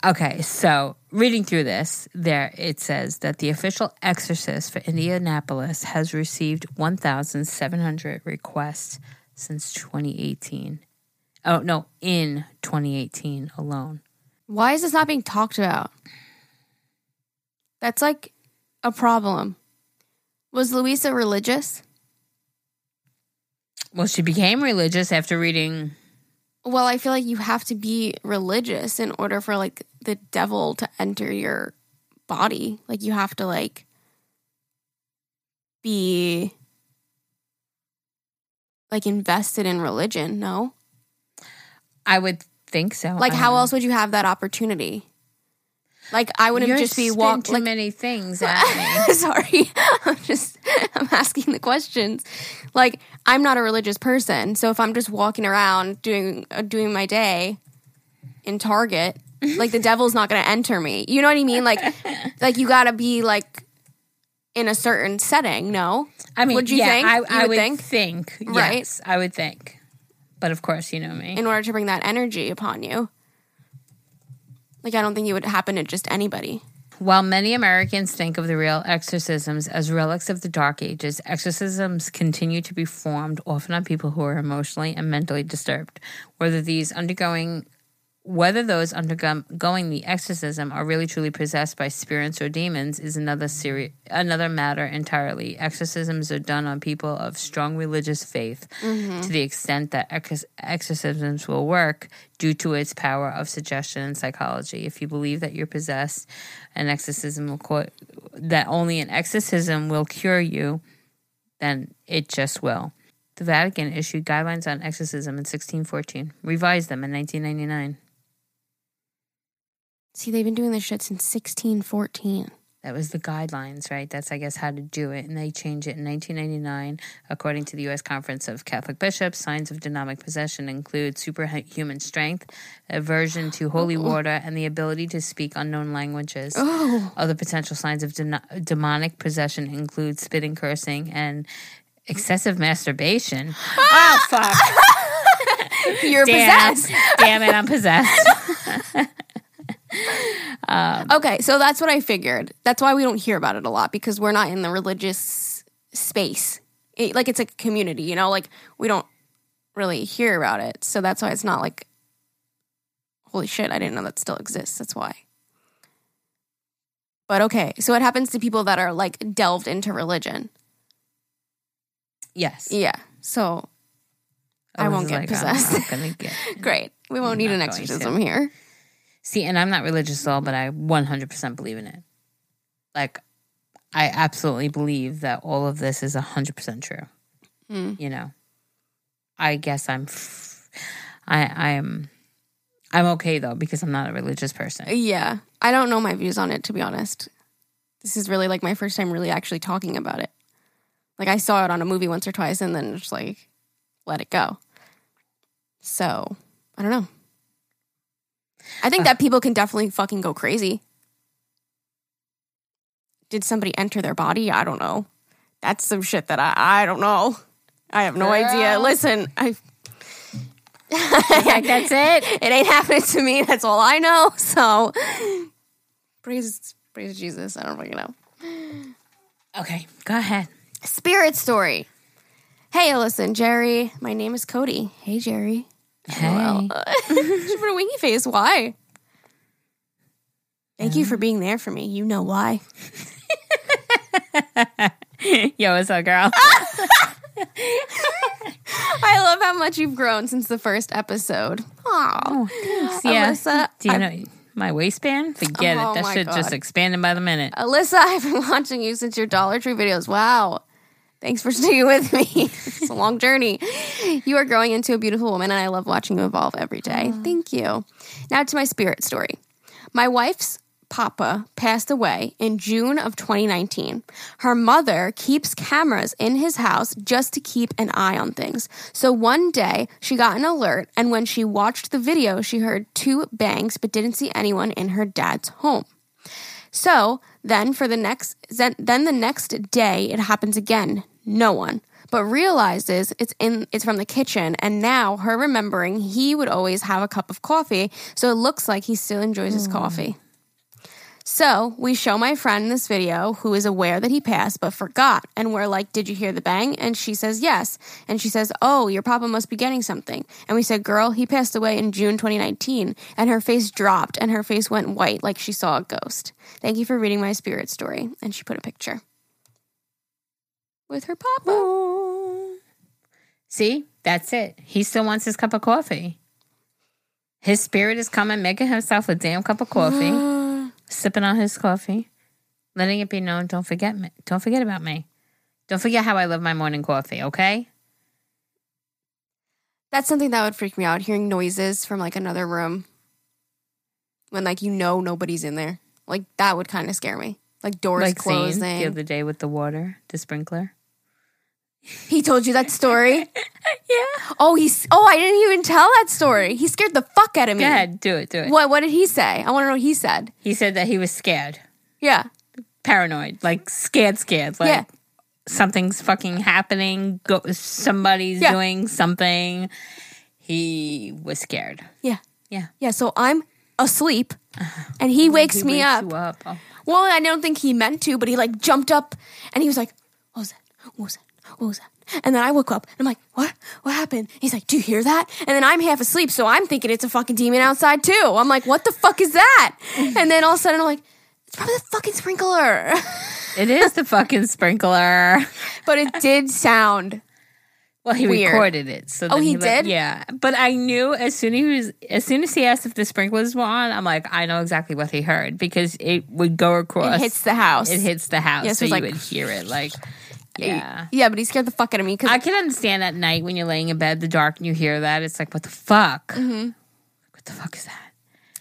Okay, so reading through this, there it says that the official exorcist for Indianapolis has received 1,700 requests since 2018. Oh, no, in 2018 alone. Why is this not being talked about? That's like a problem. Was Louisa religious? Well, she became religious after reading. Well, I feel like you have to be religious in order for like the devil to enter your body. Like you have to like be like invested in religion, no? I would think so. Like how um, else would you have that opportunity? Like I wouldn't You're just be spitting walk too like many things at me. Sorry. I'm just I'm asking the questions. Like I'm not a religious person, so if I'm just walking around doing uh, doing my day in Target, like the devil's not going to enter me. You know what I mean? Like like you got to be like in a certain setting, no? I mean, Would you yeah, think? I, You I would would think? think, Right? Yes, I would think. But of course, you know me. In order to bring that energy upon you. Like I don't think it would happen to just anybody. While many Americans think of the real exorcisms as relics of the Dark Ages, exorcisms continue to be formed often on people who are emotionally and mentally disturbed. Whether these undergoing whether those undergoing the exorcism are really truly possessed by spirits or demons is another seri- another matter entirely. Exorcisms are done on people of strong religious faith mm-hmm. to the extent that ex- exorcisms will work due to its power of suggestion and psychology. If you believe that you're possessed, an exorcism will co- that only an exorcism will cure you, then it just will. The Vatican issued guidelines on exorcism in 1614, revised them in 1999. See, they've been doing this shit since 1614. That was the guidelines, right? That's, I guess, how to do it. And they changed it in 1999. According to the U.S. Conference of Catholic Bishops, signs of demonic possession include superhuman strength, aversion to holy oh. water, and the ability to speak unknown languages. Oh. Other potential signs of de- demonic possession include spitting, cursing, and excessive masturbation. oh, fuck. You're Damn. possessed. Damn it, I'm possessed. Okay, so that's what I figured. That's why we don't hear about it a lot because we're not in the religious space. It- like it's a community, you know, like we don't really hear about it. So that's why it's not like holy shit, I didn't know that still exists. That's why. But okay, so it happens to people that are like delved into religion. yes. Yeah. So I was won't get like, possessed. I'm get. great. We won't need an exorcism here. See, and I'm not religious at all, but I 100% believe in it. Like, I absolutely believe that all of this is 100% true. Mm. You know, I guess I'm, f- I, I am, I'm okay though because I'm not a religious person. Yeah. I don't know my views on it, to be honest. This is really like my first time really actually talking about it. Like I saw it on a movie once or twice and then just like let it go. So I don't know. I think that people can definitely fucking go crazy. Did somebody enter their body? I don't know. That's some shit that I I don't know. I have no idea. Listen, I Like, that's it. it ain't happening to me. That's all I know. So praise praise Jesus. I don't fucking know. Okay, go ahead. Spirit story. Hey, listen, Jerry. My name is Cody. Hey, Jerry. Hey. she put a winky face. Why? Thank you for being there for me. You know why. Yo, what's up, girl? I love how much you've grown since the first episode. Aw. Oh, yeah. Alyssa, Do you know my waistband? Forget Oh it. That shit just God. expanding by the minute. Alyssa, I've been watching you since your Dollar Tree videos. Wow. Thanks for sticking with me. it's a long journey. You are growing into a beautiful woman, and I love watching you evolve every day. Thank you. Now to my spirit story. My wife's papa passed away in June of 2019. Her mother keeps cameras in his house just to keep an eye on things. So one day she got an alert, and when she watched the video, she heard two bangs but didn't see anyone in her dad's home. So then for the next then the next day it happens again. No one. But realizes it's in it's from the kitchen and now her remembering he would always have a cup of coffee, so it looks like he still enjoys his hmm. coffee. So we show my friend this video who is aware that he passed but forgot. And we're like, Did you hear the bang? And she says, Yes. And she says, Oh, your papa must be getting something. And we said, Girl, he passed away in June 2019. And her face dropped and her face went white like she saw a ghost. Thank you for reading my spirit story. And she put a picture with her papa. See, that's it. He still wants his cup of coffee. His spirit is coming, making himself a damn cup of coffee, sipping on his coffee, letting it be known. Don't forget me. Don't forget about me. Don't forget how I love my morning coffee. Okay. That's something that would freak me out, hearing noises from like another room. When like you know nobody's in there. Like that would kind of scare me. Like doors like Zane closing. the other day with the water, the sprinkler. He told you that story? Yeah. oh, he's oh, I didn't even tell that story. He scared the fuck out of me. Go ahead, do it, do it. What what did he say? I want to know what he said. He said that he was scared, Yeah. paranoid, like scared, scared, like Yeah. something's fucking happening. Go, somebody's Yeah. doing something. He was scared. Yeah. Yeah. Yeah, so I'm asleep uh-huh. and he wakes He me wakes up. you up. Oh. Well, I don't think he meant to, but he like jumped up and he was like, What was that? What was that? What was that? And then I woke up and I'm like, What? What happened? He's like, Do you hear that? And then I'm half asleep, so I'm thinking it's a fucking demon outside too. I'm like, What the fuck is that? And then all of a sudden I'm like, It's probably the fucking sprinkler. It is the fucking sprinkler. but it did sound Well, he Weird. recorded it. So Oh, he let- did? yeah. But I knew as soon as he was, as soon as he asked if the sprinklers were on, I'm like, I know exactly what he heard because it would go across. it hits the house. It hits the house, Yes, so it you like- would hear it. Like, yeah. Yeah, but he scared the fuck out of me because I can understand at night when you're laying in bed, the dark, and you hear that. It's like, what the fuck? Mm-hmm. What the fuck is that?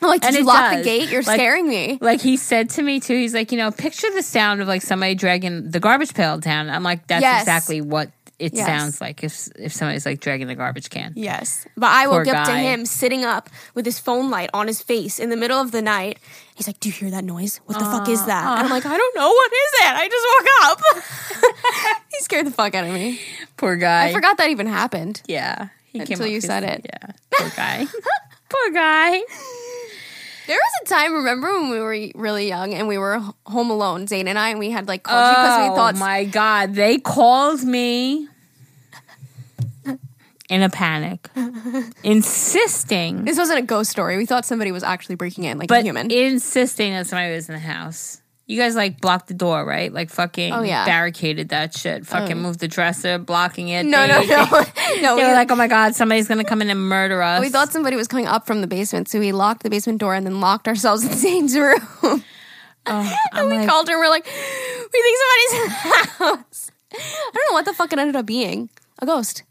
I'm like, did And you lock the gate? You're Like- scaring me. Like he said to me too. He's like, you know, picture the sound of like somebody dragging the garbage pail down. I'm like, that's Yes. exactly what it Yes. sounds like if if somebody's like dragging the garbage can. Yes. But I Poor woke up to him sitting up with his phone light on his face in the middle of the night. He's like, Do you hear that noise? What the fuck is that? And I'm like, I don't know. What is it? I just woke up. he scared the fuck out of me. Poor guy. I forgot that even happened. Yeah. He Until you said it. Yeah. Poor guy. Poor guy. There was a time, remember when we were really young and we were home alone, Zane and I, and we had like called you because we Oh thought my god. They called me in a panic. insisting. this wasn't a ghost story. We thought somebody was actually breaking in, like But a human. insisting that somebody was in the house. You guys like blocked the door, right? Like fucking Oh, yeah. barricaded that shit. Fucking moved the dresser, blocking it. no, no, They- no, They, no. they we- were like, "Oh my god, somebody's gonna come in and murder us." We thought somebody was coming up from the basement, so we locked the basement door and then locked ourselves in Zane's room. Oh, and we like, called her and we're like, we think somebody's in the house. I don't know what the fuck it ended up being. A ghost.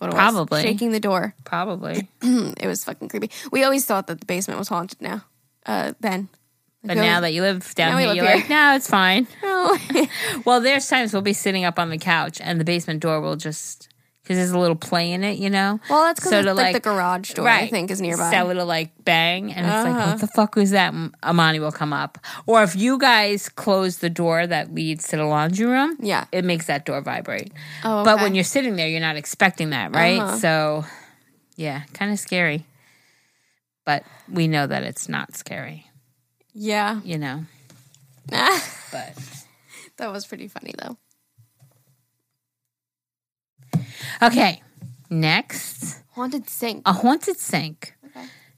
It was. Probably. Shaking the door. probably. It was fucking creepy. We always thought that the basement was haunted now. Uh, then. But now that you live down Now we here, live you're here. like, no, it's fine. Well, there's times we'll be sitting up on the couch and the basement door will just because there's a little play in it, you know. well, that's because So it's like, the garage door, I think, is nearby. So it'll like bang, and it's like, Uh-huh. what the fuck was that? Amani will come up. Or if you guys close the door that leads to the laundry room, Yeah. it makes that door vibrate. Oh, okay. But when you're sitting there, you're not expecting that, right? Uh-huh. So, yeah, kind of scary. But we know that it's not scary, Yeah. you know. But that was pretty funny, though. okay, next. Haunted sink. A haunted sink.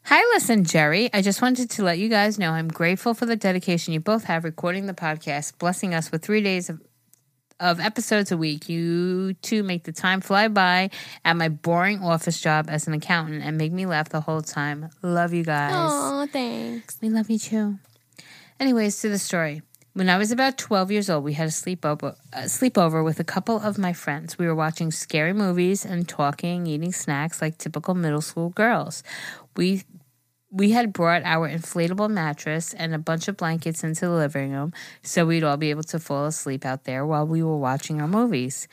Hi, listen, Jerry. I just wanted to let you guys know I'm grateful for the dedication you both have recording the podcast, blessing us with three days of, of episodes a week. You two make the time fly by at my boring office job as an accountant and make me laugh the whole time. Love you guys. Oh, thanks. We love you too. Anyways, to the story. When I was about 12 years old, we had a sleepover, a sleepover with a couple of my friends. We were watching scary movies and talking, eating snacks like typical middle school girls. We we had brought our inflatable mattress and a bunch of blankets into the living room so we'd all be able to fall asleep out there while we were watching our movies.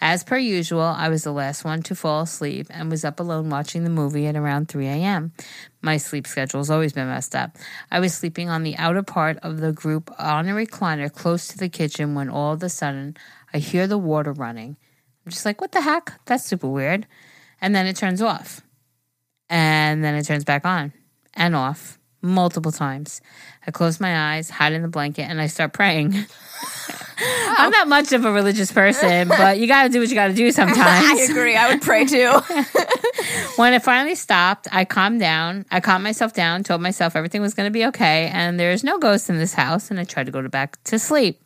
As per usual, I was the last one to fall asleep and was up alone watching the movie at around 3 a.m. My sleep schedule's always been messed up. I was sleeping on the outer part of the group on a recliner close to the kitchen when all of a sudden I hear the water running. I'm just like, what the heck? That's super weird. And then it turns off. And then it turns back on and off multiple times. I close my eyes, hide in the blanket, and I start praying. I'm not much of a religious person, but you got to do what you got to do sometimes. I agree. I would pray too. when it finally stopped, I calmed down. I calmed myself down, told myself everything was going to be okay, and there's no ghost in this house, and I tried to go to back to sleep.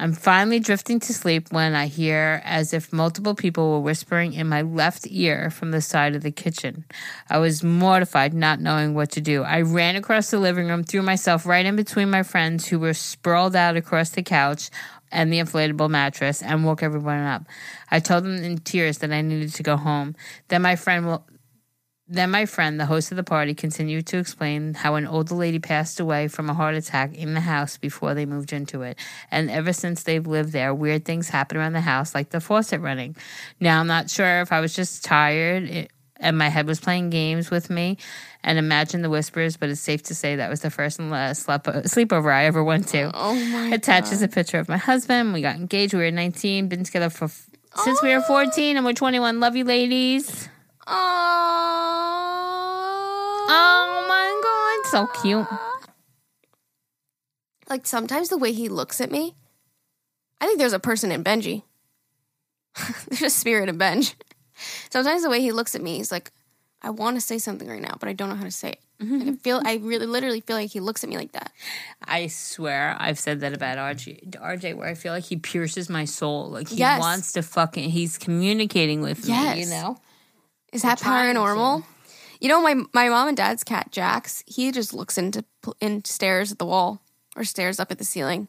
I'm finally drifting to sleep when I hear as if multiple people were whispering in my left ear from the side of the kitchen. I was mortified, not knowing what to do. I ran across the living room, threw myself right in between my friends who were sprawled out across the couch and the inflatable mattress and woke everyone up. I told them in tears that I needed to go home. Then my friend then my friend, the host of the party, continued to explain how an older lady passed away from a heart attack in the house before they moved into it. And ever since they've lived there, weird things happen around the house, like the faucet running. Now, I'm not sure if I was just tired and my head was playing games with me and imagined the whispers, but it's safe to say that was the first and last sleepover I ever went to. Oh my Attached is a picture of my husband. We got engaged. We were 19, been together for since we were 14, and we're 21. Love you, ladies. Oh my god, so cute. Like sometimes the way he looks at me, I think there's a person in Benji. there's a spirit in Benj. Sometimes the way he looks at me, he's like, I want to say something right now, but I don't know how to say it. Like I mm-hmm. feel, I really, literally feel like he looks at me like that. I swear, I've said that about RJ, RJ, where I feel like he pierces my soul. Like he Yes. wants to fucking, he's communicating with me. You know, Is that paranormal? You know, my my mom and dad's cat Jax. He just looks into and stares at the wall or stares up at the ceiling.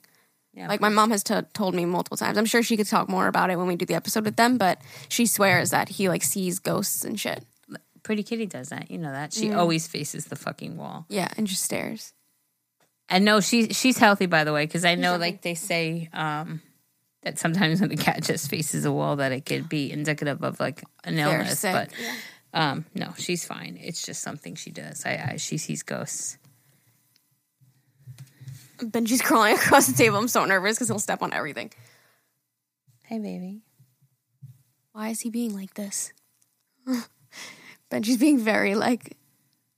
Yeah. Like my mom has to, told me multiple times. I'm sure she could talk more about it when we do the episode with them, but she swears that he like sees ghosts and shit. Pretty Kitty does that. You know that she Mm. always faces the fucking wall. Yeah, and just stares. And no, she's she's healthy by the way, because I know like they say um, that sometimes when the cat just faces a wall, that it could be indicative of like an They're illness. sick. But um, no, she's fine. It's just something she does. I, I she sees ghosts. Benji's crawling across the table. I'm so nervous because he'll step on everything. Hey, baby. Why is he being like this? Benji's being very like,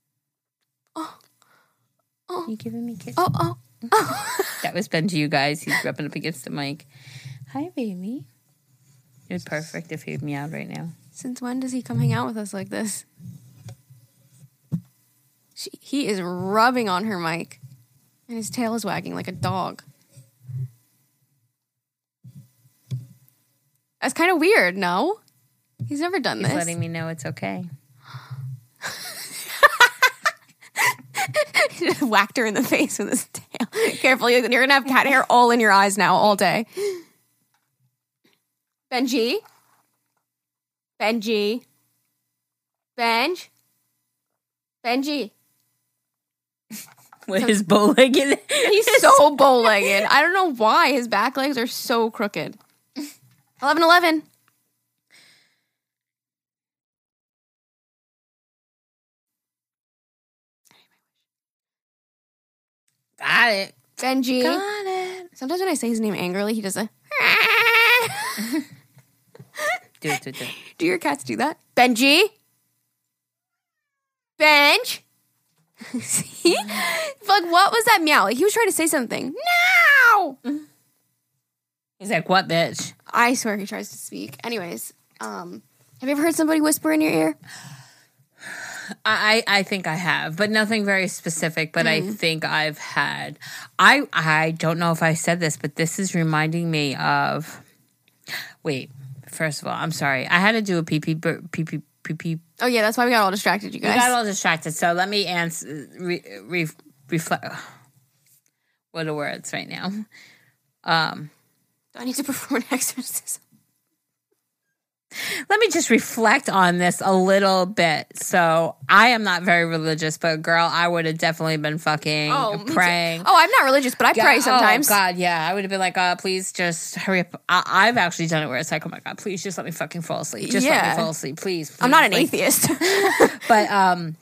oh oh You giving me kisses? oh, oh. That was Benji, you guys. He's rubbing up against the mic. Hi, baby. You're perfect if you meowed right now. Since when does he come hang out with us like this? She, he is rubbing on her mic, and his tail is wagging like a dog. That's kind of weird, no? He's never done this. He's this. letting me know it's okay. He whacked her in the face with his tail. Careful, you're you're gonna have cat hair all in your eyes now all day. Benji? Benji? Benj? Benji? With his bow legged. He's so bow legged. I don't know why his back legs are so crooked. 11 11. Got it. Benji. Got it. Sometimes when I say his name angrily, he does a. Do it, do it, do it. Do your cats do that? Benji? Benj? See? like, what was that meow? Like, he was trying to say something. Now! He's like, what, bitch? I swear he tries to speak. Anyways, um, have you ever heard somebody whisper in your ear? I, I think I have, but nothing very specific. But I Mm. think I've had. I I don't know if I said this, but this is reminding me of. Wait, first of all, I'm sorry. I had to do a pee pee pee pee pee pee. Oh, yeah, that's why we got all distracted, you guys. We got all distracted, so let me answer. Re, re, reflect. what are words right now? Um, Do I need to perform an exorcism? Let me just reflect on this a little bit. So I am not very religious, but girl, I would have definitely been fucking too. praying. Oh, I'm not religious, but I pray sometimes. Oh God, yeah, I would have been like, uh, please just hurry up. I- I've actually done it where it's like, oh my God, please just let me fucking fall asleep. Just let me fall asleep, please. I'm not an please. Atheist. but um,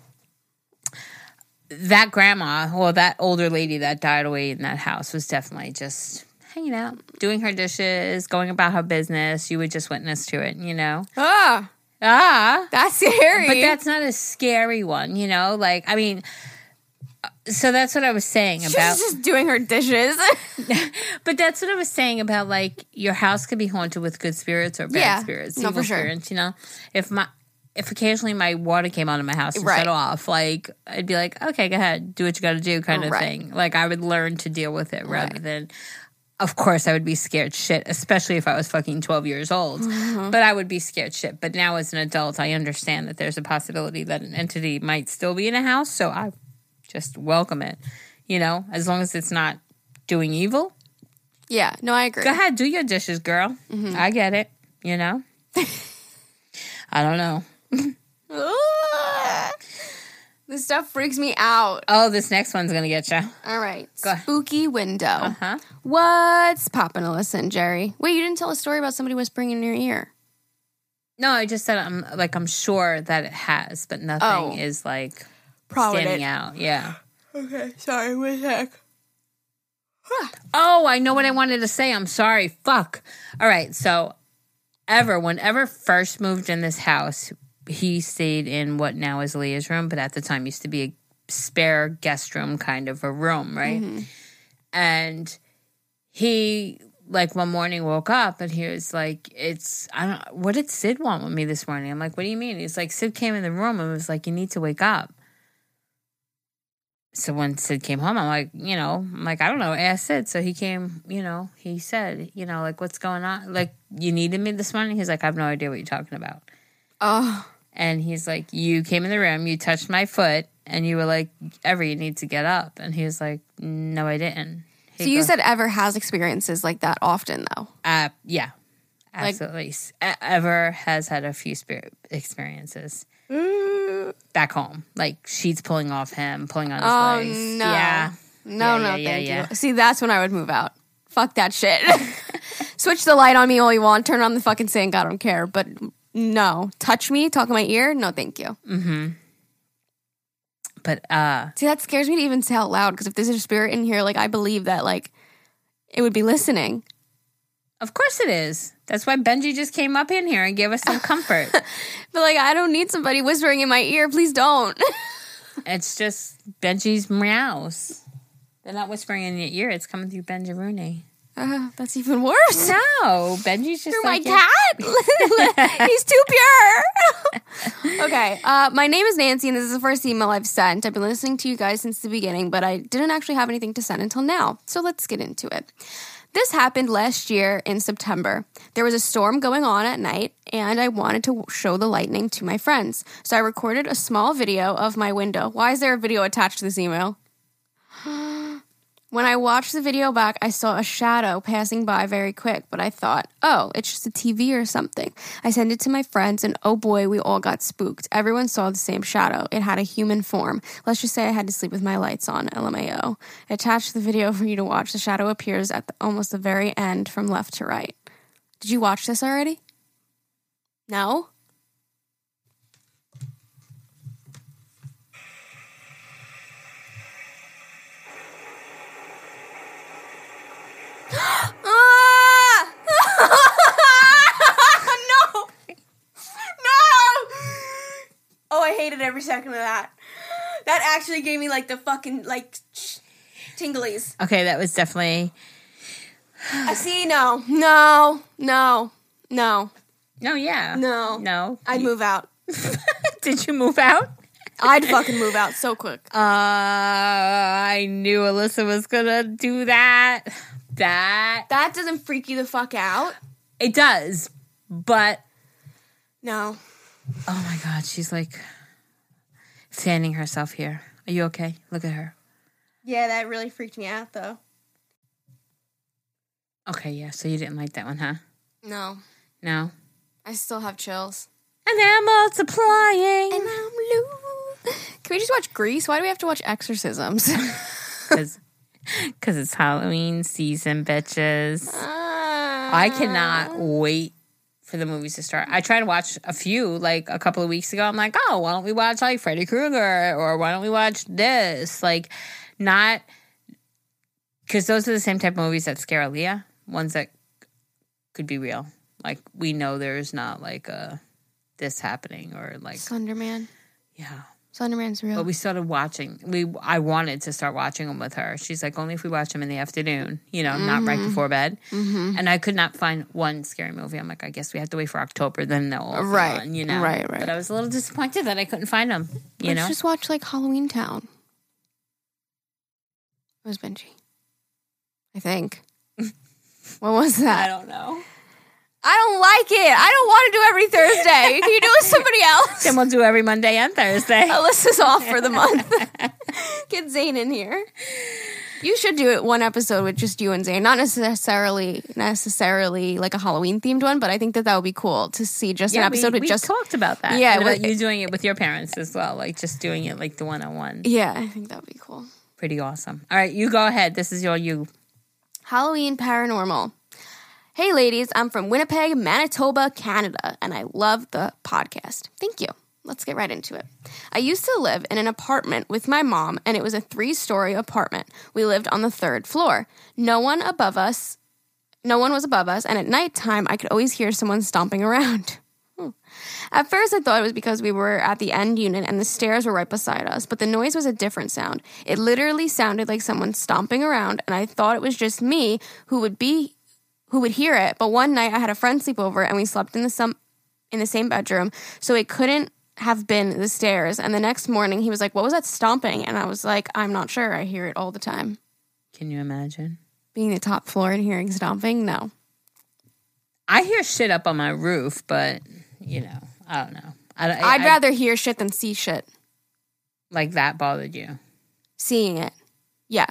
that grandma, well, that older lady that died away in that house was definitely just hanging out, doing her dishes, going about her business. You would just witness to it, you know. ah, Ah, that's scary. but that's not a scary one, you know. Like, I mean. uh, So that's what I was saying She's about just doing her dishes. But that's what I was saying about like your house could be haunted with good spirits or bad Yeah. spirits, No, evil for sure. spirits. You know, if my if occasionally my water came out of my house and Right. shut off, like I'd be like, okay, go ahead, do what you got to do, kind of Right. thing. Like I would learn to deal with it rather Right. than. Of course, I would be scared shit, especially if I was fucking 12 years old. Mm-hmm. But I would be scared shit. But now, as an adult, I understand that there's a possibility that an entity might still be in a house. So I just welcome it, you know, as long as it's not doing evil. yeah, no, I agree. Go ahead, do your dishes, girl. Mm-hmm. I get it. You know. I don't know. This stuff freaks me out. Oh, this next one's gonna get you. All right. Go ahead. Spooky window. Uh-huh. What's popping to listen, Jerry? Wait, you didn't tell a story about somebody whispering in your ear. No, I just said I'm like I'm sure that it has, but nothing Oh. is like Probably standing did. out. Yeah. Okay, sorry, one sec. Oh, I know what I wanted to say. I'm sorry. Fuck. All right. So, ever, whenever first moved in this house, he stayed in what now is Leah's room, but at the time used to be a spare guest room kind of a room, right? Mm-hmm. And he, like, one morning woke up and he was like, It's, I don't, what did Sid want with me this morning? I'm like, What do you mean? He's like, Sid came in the room and was like, You need to wake up. So when Sid came home, I'm like, you know, I'm like, I don't know, ask Sid. So he came, you know, he said, you know, like, what's going on? Like, you needed me this morning? He's like, I have no idea what you're talking about. Oh, And he's like, you came in the room, you touched my foot, and you were like, Ever, you need to get up. And he was like, No, I didn't. He so you goes, said Ever has experiences like that often, though. uh, yeah, absolutely. S- E- Ever has had a few spirit experiences back home, like she's pulling off him, pulling on his Oh legs. no, Yeah. no, Yeah, no, yeah, thank yeah. you. See, that's when I would move out. Fuck that shit. Switch the light on me all you want. Turn on the fucking sink. I don't care. But no, touch me, talk in my ear. No, thank you. Mm-hmm. But uh See, that scares me to even say out loud because if there's a spirit in here, like I believe that like it would be listening. Of course it is. That's why Benji just came up in here and gave us some comfort. But like I don't need somebody whispering in my ear. Please don't. it's just Benji's meows. They're not whispering in your ear. It's coming through Benji Rooney. Uh, that's even worse. No, Benji's just You're my like your- cat. He's too pure. okay. Uh, my name is Nancy, and this is the first email I've sent. I've been listening to you guys since the beginning, but I didn't actually have anything to send until now. So let's get into it. This happened last year in September. There was a storm going on at night, and I wanted to show the lightning to my friends. So I recorded a small video of my window. Why is there a video attached to this email? When I watched the video back, I saw a shadow passing by very quick, but I thought, oh, it's just a TV or something. I sent it to my friends, and oh boy, we all got spooked. Everyone saw the same shadow. It had a human form. Let's just say I had to sleep with my lights on, LMAO. I Attached the video for you to watch. The shadow appears at the, almost the very end from left to right. Did you watch this already? No? no! No! Oh, I hated every second of that. That actually gave me like the fucking like tinglies. Okay, that was definitely I see. No, no, no, no. No, yeah. No. No. I'd move out. Did you move out? I'd fucking move out so quick. Uh I knew Alyssa was gonna do that. That That doesn't freak you the fuck out. it does. But No. oh my god, she's like fanning herself here. Are you okay? Look at her. Yeah, that really freaked me out though. Okay, yeah. So you didn't like that one, huh? No, No. I still have chills. And they're multiplying. And I'm blue. Can we just watch Grease? Why do we have to watch exorcisms? Because it's Halloween season, bitches. I cannot ah. wait for the movies to start. I tried to watch a few like a couple of weeks ago. I'm like, oh, why don't we watch like Freddy Krueger or why don't we watch this? Like, not because those are the same type of movies that scare Aaliyah, ones that could be real. Like, we know there's not like a this happening or like, Slenderman. yeah. Slenderman's real. But we started watching. We I wanted to start watching them with her. She's like, only if we watch them in the afternoon, you know, not right before bed. Mm-hmm. And I could not find one scary movie. I'm like, I guess we have to wait for October. Then they'll all Right. on, you know, Right, right. But I was a little disappointed that I couldn't find them. You Let's know, just watch like Halloweentown. It was Benji. I think. what was that? I don't know. I don't like it. I don't want to do every Thursday. Can you do it with somebody else? Then we'll do every Monday and Thursday. Alyssa's off for the month. Get Zane in here. You should do it one episode with just you and Zane. Not necessarily necessarily like a Halloween themed one, but I think that that would be cool to see just an episode we, with we just talked about that. Yeah, about you doing it with your parents as well, like just doing it like the one on one. Yeah, I think that would be cool. Pretty awesome. All right, you go ahead. This is your you. Halloween Paranormal. Hey, ladies, I'm from Winnipeg, Manitoba, Canada, and I love the podcast. Thank you. Let's get right into it. I used to live in an apartment with my mom, and it was a three story apartment. We lived on the third floor. No one above us, no one was above us, and at nighttime, I could always hear someone stomping around. Hmm. At first, I thought it was because we were at the end unit and the stairs were right beside us, but the noise was a different sound. It literally sounded like someone stomping around, and I thought it was just me who would be who would hear it. But one night, I had a friend sleep over, and we slept in the some in the same bedroom, so it couldn't have been the stairs. And the next morning, he was like, "What was that stomping?" And I was like, "I'm not sure. I hear it all the time." Can you imagine? Being the top floor and hearing stomping, no. I hear shit up on my roof, but you know, I don't know. I, I- rather hear shit than see shit. like that bothered you. Seeing it. Yeah.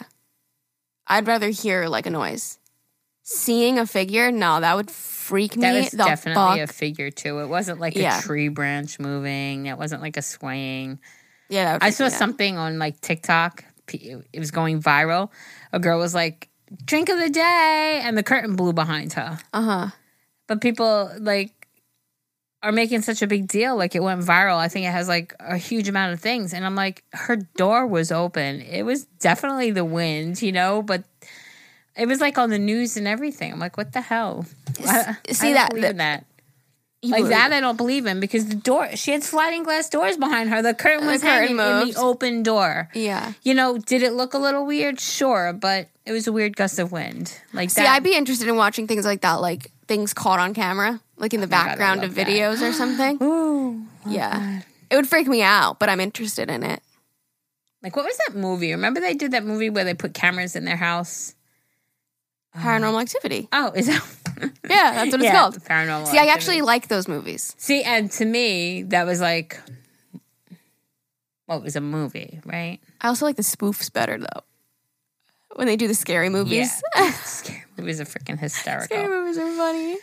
I'd rather hear like a noise. Seeing a figure, no, that would freak me That was definitely a figure too. It wasn't like Yeah. a tree branch moving. It wasn't like a swaying. yeah, I saw me out. something on like TikTok. It was going viral. A girl was like, "Drink of the day," and the curtain blew behind her. Uh-huh. But people like are making such a big deal. Like it went viral. I think it has like a huge amount of things. And I'm like, her door was open. It was definitely the wind, you know, but it was like on the news and everything. I'm like, what the hell? I, see I don't that- believe in that. Like would- that, I don't believe in because the door. She had sliding glass doors behind her. The curtain The was curtain hanging in the open door. Yeah. You know, did it look a little weird? Sure, but it was a weird gust of wind. Like See, that. I'd be interested in watching things like that, like things caught on camera, like in the Oh background love of that. videos or something. Ooh, yeah. It would freak me out, but I'm interested in it. Like what was that movie? Remember they did that movie where they put cameras in their house? Paranormal um, activity. Oh, is that Yeah, that's what it's Yeah, called. Paranormal. See, I actually like those movies. see, and to me, that was like, well, it was a movie, right? I also like the spoofs better though. When they do the scary movies. Yeah, scary movies are freaking hysterical. scary movies are funny.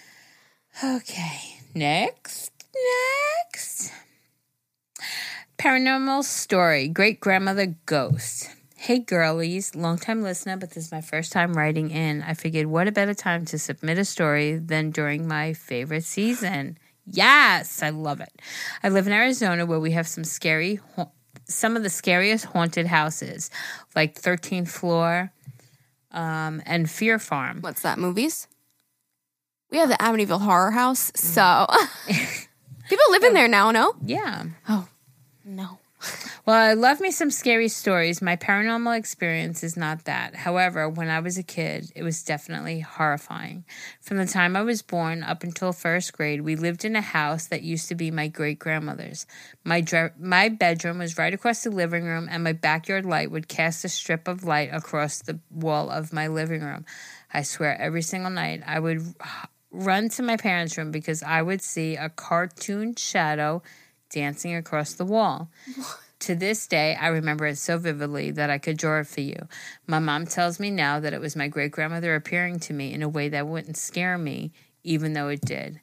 Okay, next, next. Paranormal story Great grandmother ghost. Hey girlies, long time listener, but this is my first time writing in. I figured what a better time to submit a story than during my favorite season. Yes, I love it. I live in Arizona where we have some scary, some of the scariest haunted houses, like 13th floor um, and Fear Farm. What's that? Movies? We have the Amityville Horror House, Mm. so people live in there now. No, Yeah. oh no. Well, I love me some scary stories. My paranormal experience is not that. However, when I was a kid, it was definitely horrifying. From the time I was born up until first grade, we lived in a house that used to be my great grandmother's. My dre- my bedroom was right across the living room, and my backyard light would cast a strip of light across the wall of my living room. I swear, every single night I would run to my parents' room because I would see a cartoon shadow dancing across the wall. To this day, I remember it so vividly that I could draw it for you. My mom tells me now that it was my great grandmother appearing to me in a way that wouldn't scare me, even though it did.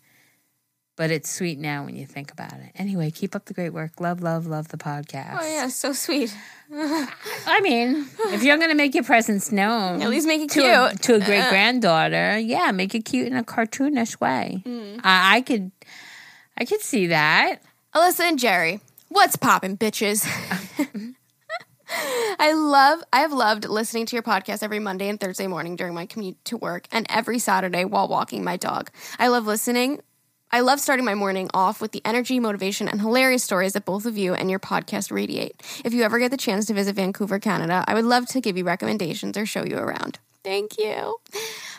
But it's sweet now when you think about it. Anyway, keep up the great work. Love, love, love the podcast. Oh yeah, so sweet. I mean, if you're going to make your presence known, At least make it to a, cute. to a uh-uh. great granddaughter, yeah, make it cute in a cartoonish way. Mm. I, I could, I could see that. Alyssa and Jerry, what's poppin', bitches? I love, I have loved listening to your podcast every Monday and Thursday morning during my commute to work and every Saturday while walking my dog. I love listening. I love starting my morning off with the energy, motivation, and hilarious stories that both of you and your podcast radiate. If you ever get the chance to visit Vancouver, Canada, I would love to give you recommendations or show you around. Thank you.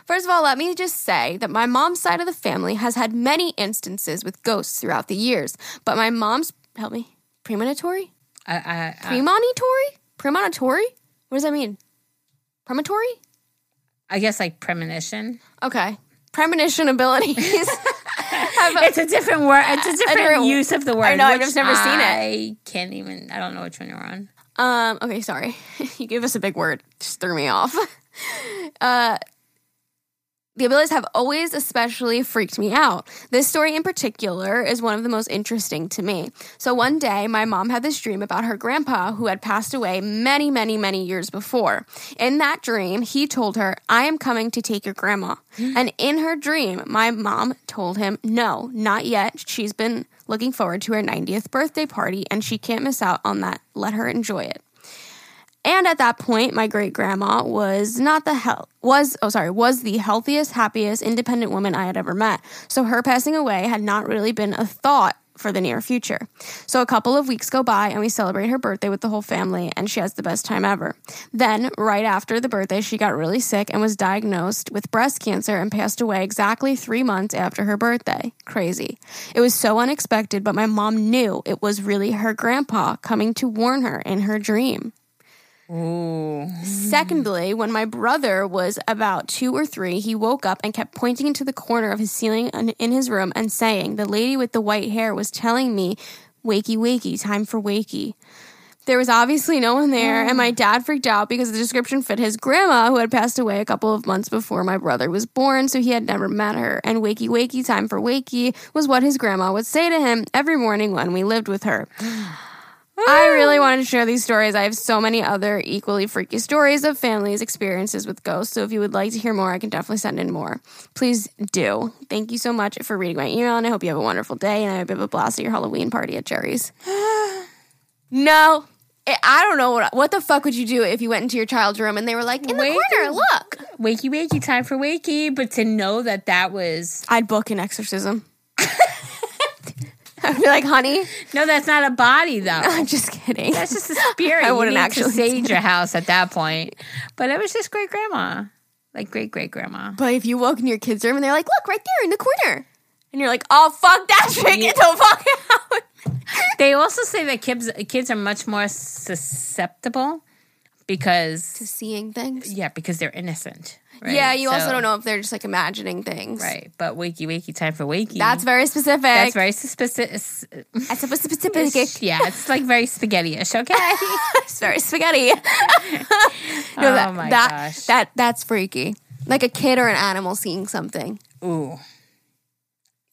First of all, let me just say that my mom's side of the family has had many instances with ghosts throughout the years, but my mom's, help me, premonitory? I, I, I, Premonitory? Premonitory? What does that mean? Premonitory? I guess like premonition. Okay. Premonition abilities. It's a different word. It's a different different- use of the word. I know, I've just never seen it. I can't even. I don't know which one you're on. Um, okay, sorry. you gave us a big word. Just threw me off. Uh the abilities have always especially freaked me out. This story in particular is one of the most interesting to me. So one day, my mom had this dream about her grandpa who had passed away many, many, many years before. In that dream, he told her, I am coming to take your grandma. and in her dream, my mom told him, No, not yet. She's been looking forward to her 90th birthday party and she can't miss out on that. Let her enjoy it. And at that point, my great grandma was not the was oh sorry was the healthiest, happiest, independent woman I had ever met. So her passing away had not really been a thought for the near future. So a couple of weeks go by and we celebrate her birthday with the whole family and she has the best time ever. Then, right after the birthday, she got really sick and was diagnosed with breast cancer and passed away exactly 3 months after her birthday. Crazy. It was so unexpected, but my mom knew it was really her grandpa coming to warn her in her dream. Ooh. Secondly, when my brother was about two or three, he woke up and kept pointing into the corner of his ceiling in in his room and saying, The lady with the white hair was telling me, Wakey, wakey, time for wakey. There was obviously no one there, and my mm. dad freaked out because the description fit his grandma, who had passed away a couple of months before my brother was born, so he had never met her. And wakey, wakey, time for wakey was what his grandma would say to him every morning when we lived with her. I really ah. wanted to share these stories. I have so many other equally freaky stories of families' experiences with ghosts. So if you would like to hear more, I can definitely send in more. Please do. Thank you so much for reading my email, and I hope you have a wonderful day. And I hope you have a blast at your Halloween party at Jerry's. no, I- I don't know what. What the fuck would you do if you went into your child's room and they were like in the corner? Look, Wakey, wakey, time for wakey. But to know that that was I'd book an exorcism. I'd be like, honey, no, that's not a body though. I'm just kidding. That's just a spirit. I You wouldn't actually sage your house at that point. But it was just great grandma, like great great grandma. But if you walk in your kid's room and they're like, look, right there in the corner. And you're like, oh, fuck that shit. Get the fuck out. They also say that kids kids are much more susceptible because to Seeing things. yeah, because they're innocent. Right? Yeah, you also don't know if they're just like imagining things. Right, but wakey wakey time for wakey. That's very specific. that's very specific. That's a specific. Yeah, it's like very spaghetti-ish. Okay. It's very spaghetti. no, Oh that, my that, gosh. That, that's freaky. Like a kid or an animal seeing something. Ooh.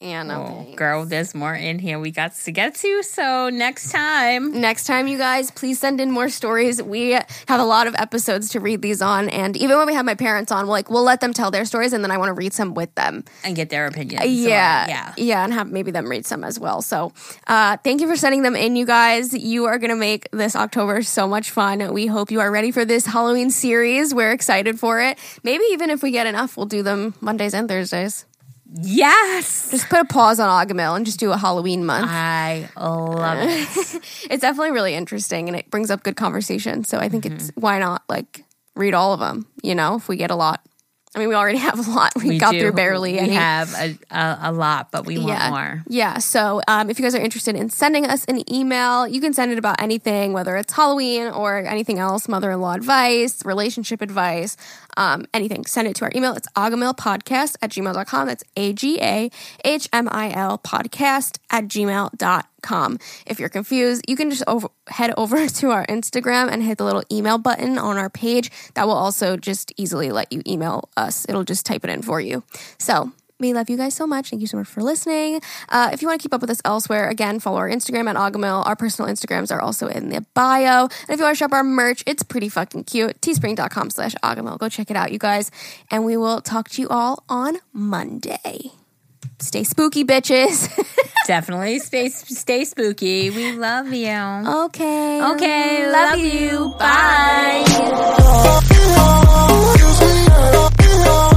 And Oh, girl, there's more in here we got to get to. So next time, Next time, you guys, please send in more stories. We have a lot of episodes to read these on, and even when we have my parents on, we'll like we'll let them tell their stories, and then I want to read some with them. and get their opinion. yeah, yeah. yeah, and have maybe them read some as well. So, uh, thank you for sending them in, you guys. You are gonna make this October so much fun. We hope you are ready for this Halloween series. We're excited for it. Maybe even if we get enough, we'll do them Mondays and Thursdays. Yes, Just put a pause on Agahmil and just do a Halloween month. I love it. it's definitely really interesting and it brings up good conversation. So I think it's why not like read all of them, you know, if we get a lot. I mean, we already have a lot. We, We got do. through barely We any. have a, a, a lot, but we want yeah. more. Yeah. So um, if you guys are interested in sending us an email, you can send it about anything, whether it's Halloween or anything else, mother in law advice, relationship advice, um, anything. Send it to our email. It's agahmilpodcast at gmail.com. That's A G A H M I L podcast at gmail.com. Com. If you're confused, you can just over, head over to our Instagram and hit the little email button on our page. That will also just easily let you email us. It'll just type it in for you. So we love you guys so much. Thank you so much for listening. Uh, if you want to keep up with us elsewhere, again, follow our Instagram at Agahmil. Our personal Instagrams are also in the bio. And if you want to shop our merch, it's pretty fucking cute. Teespring.com slash Agahmil. Go check it out, you guys. And we will talk to you all on Monday. Stay spooky, bitches. Definitely stay stay spooky. We love you. okay. Okay, Love, love you. you. Bye. Bye.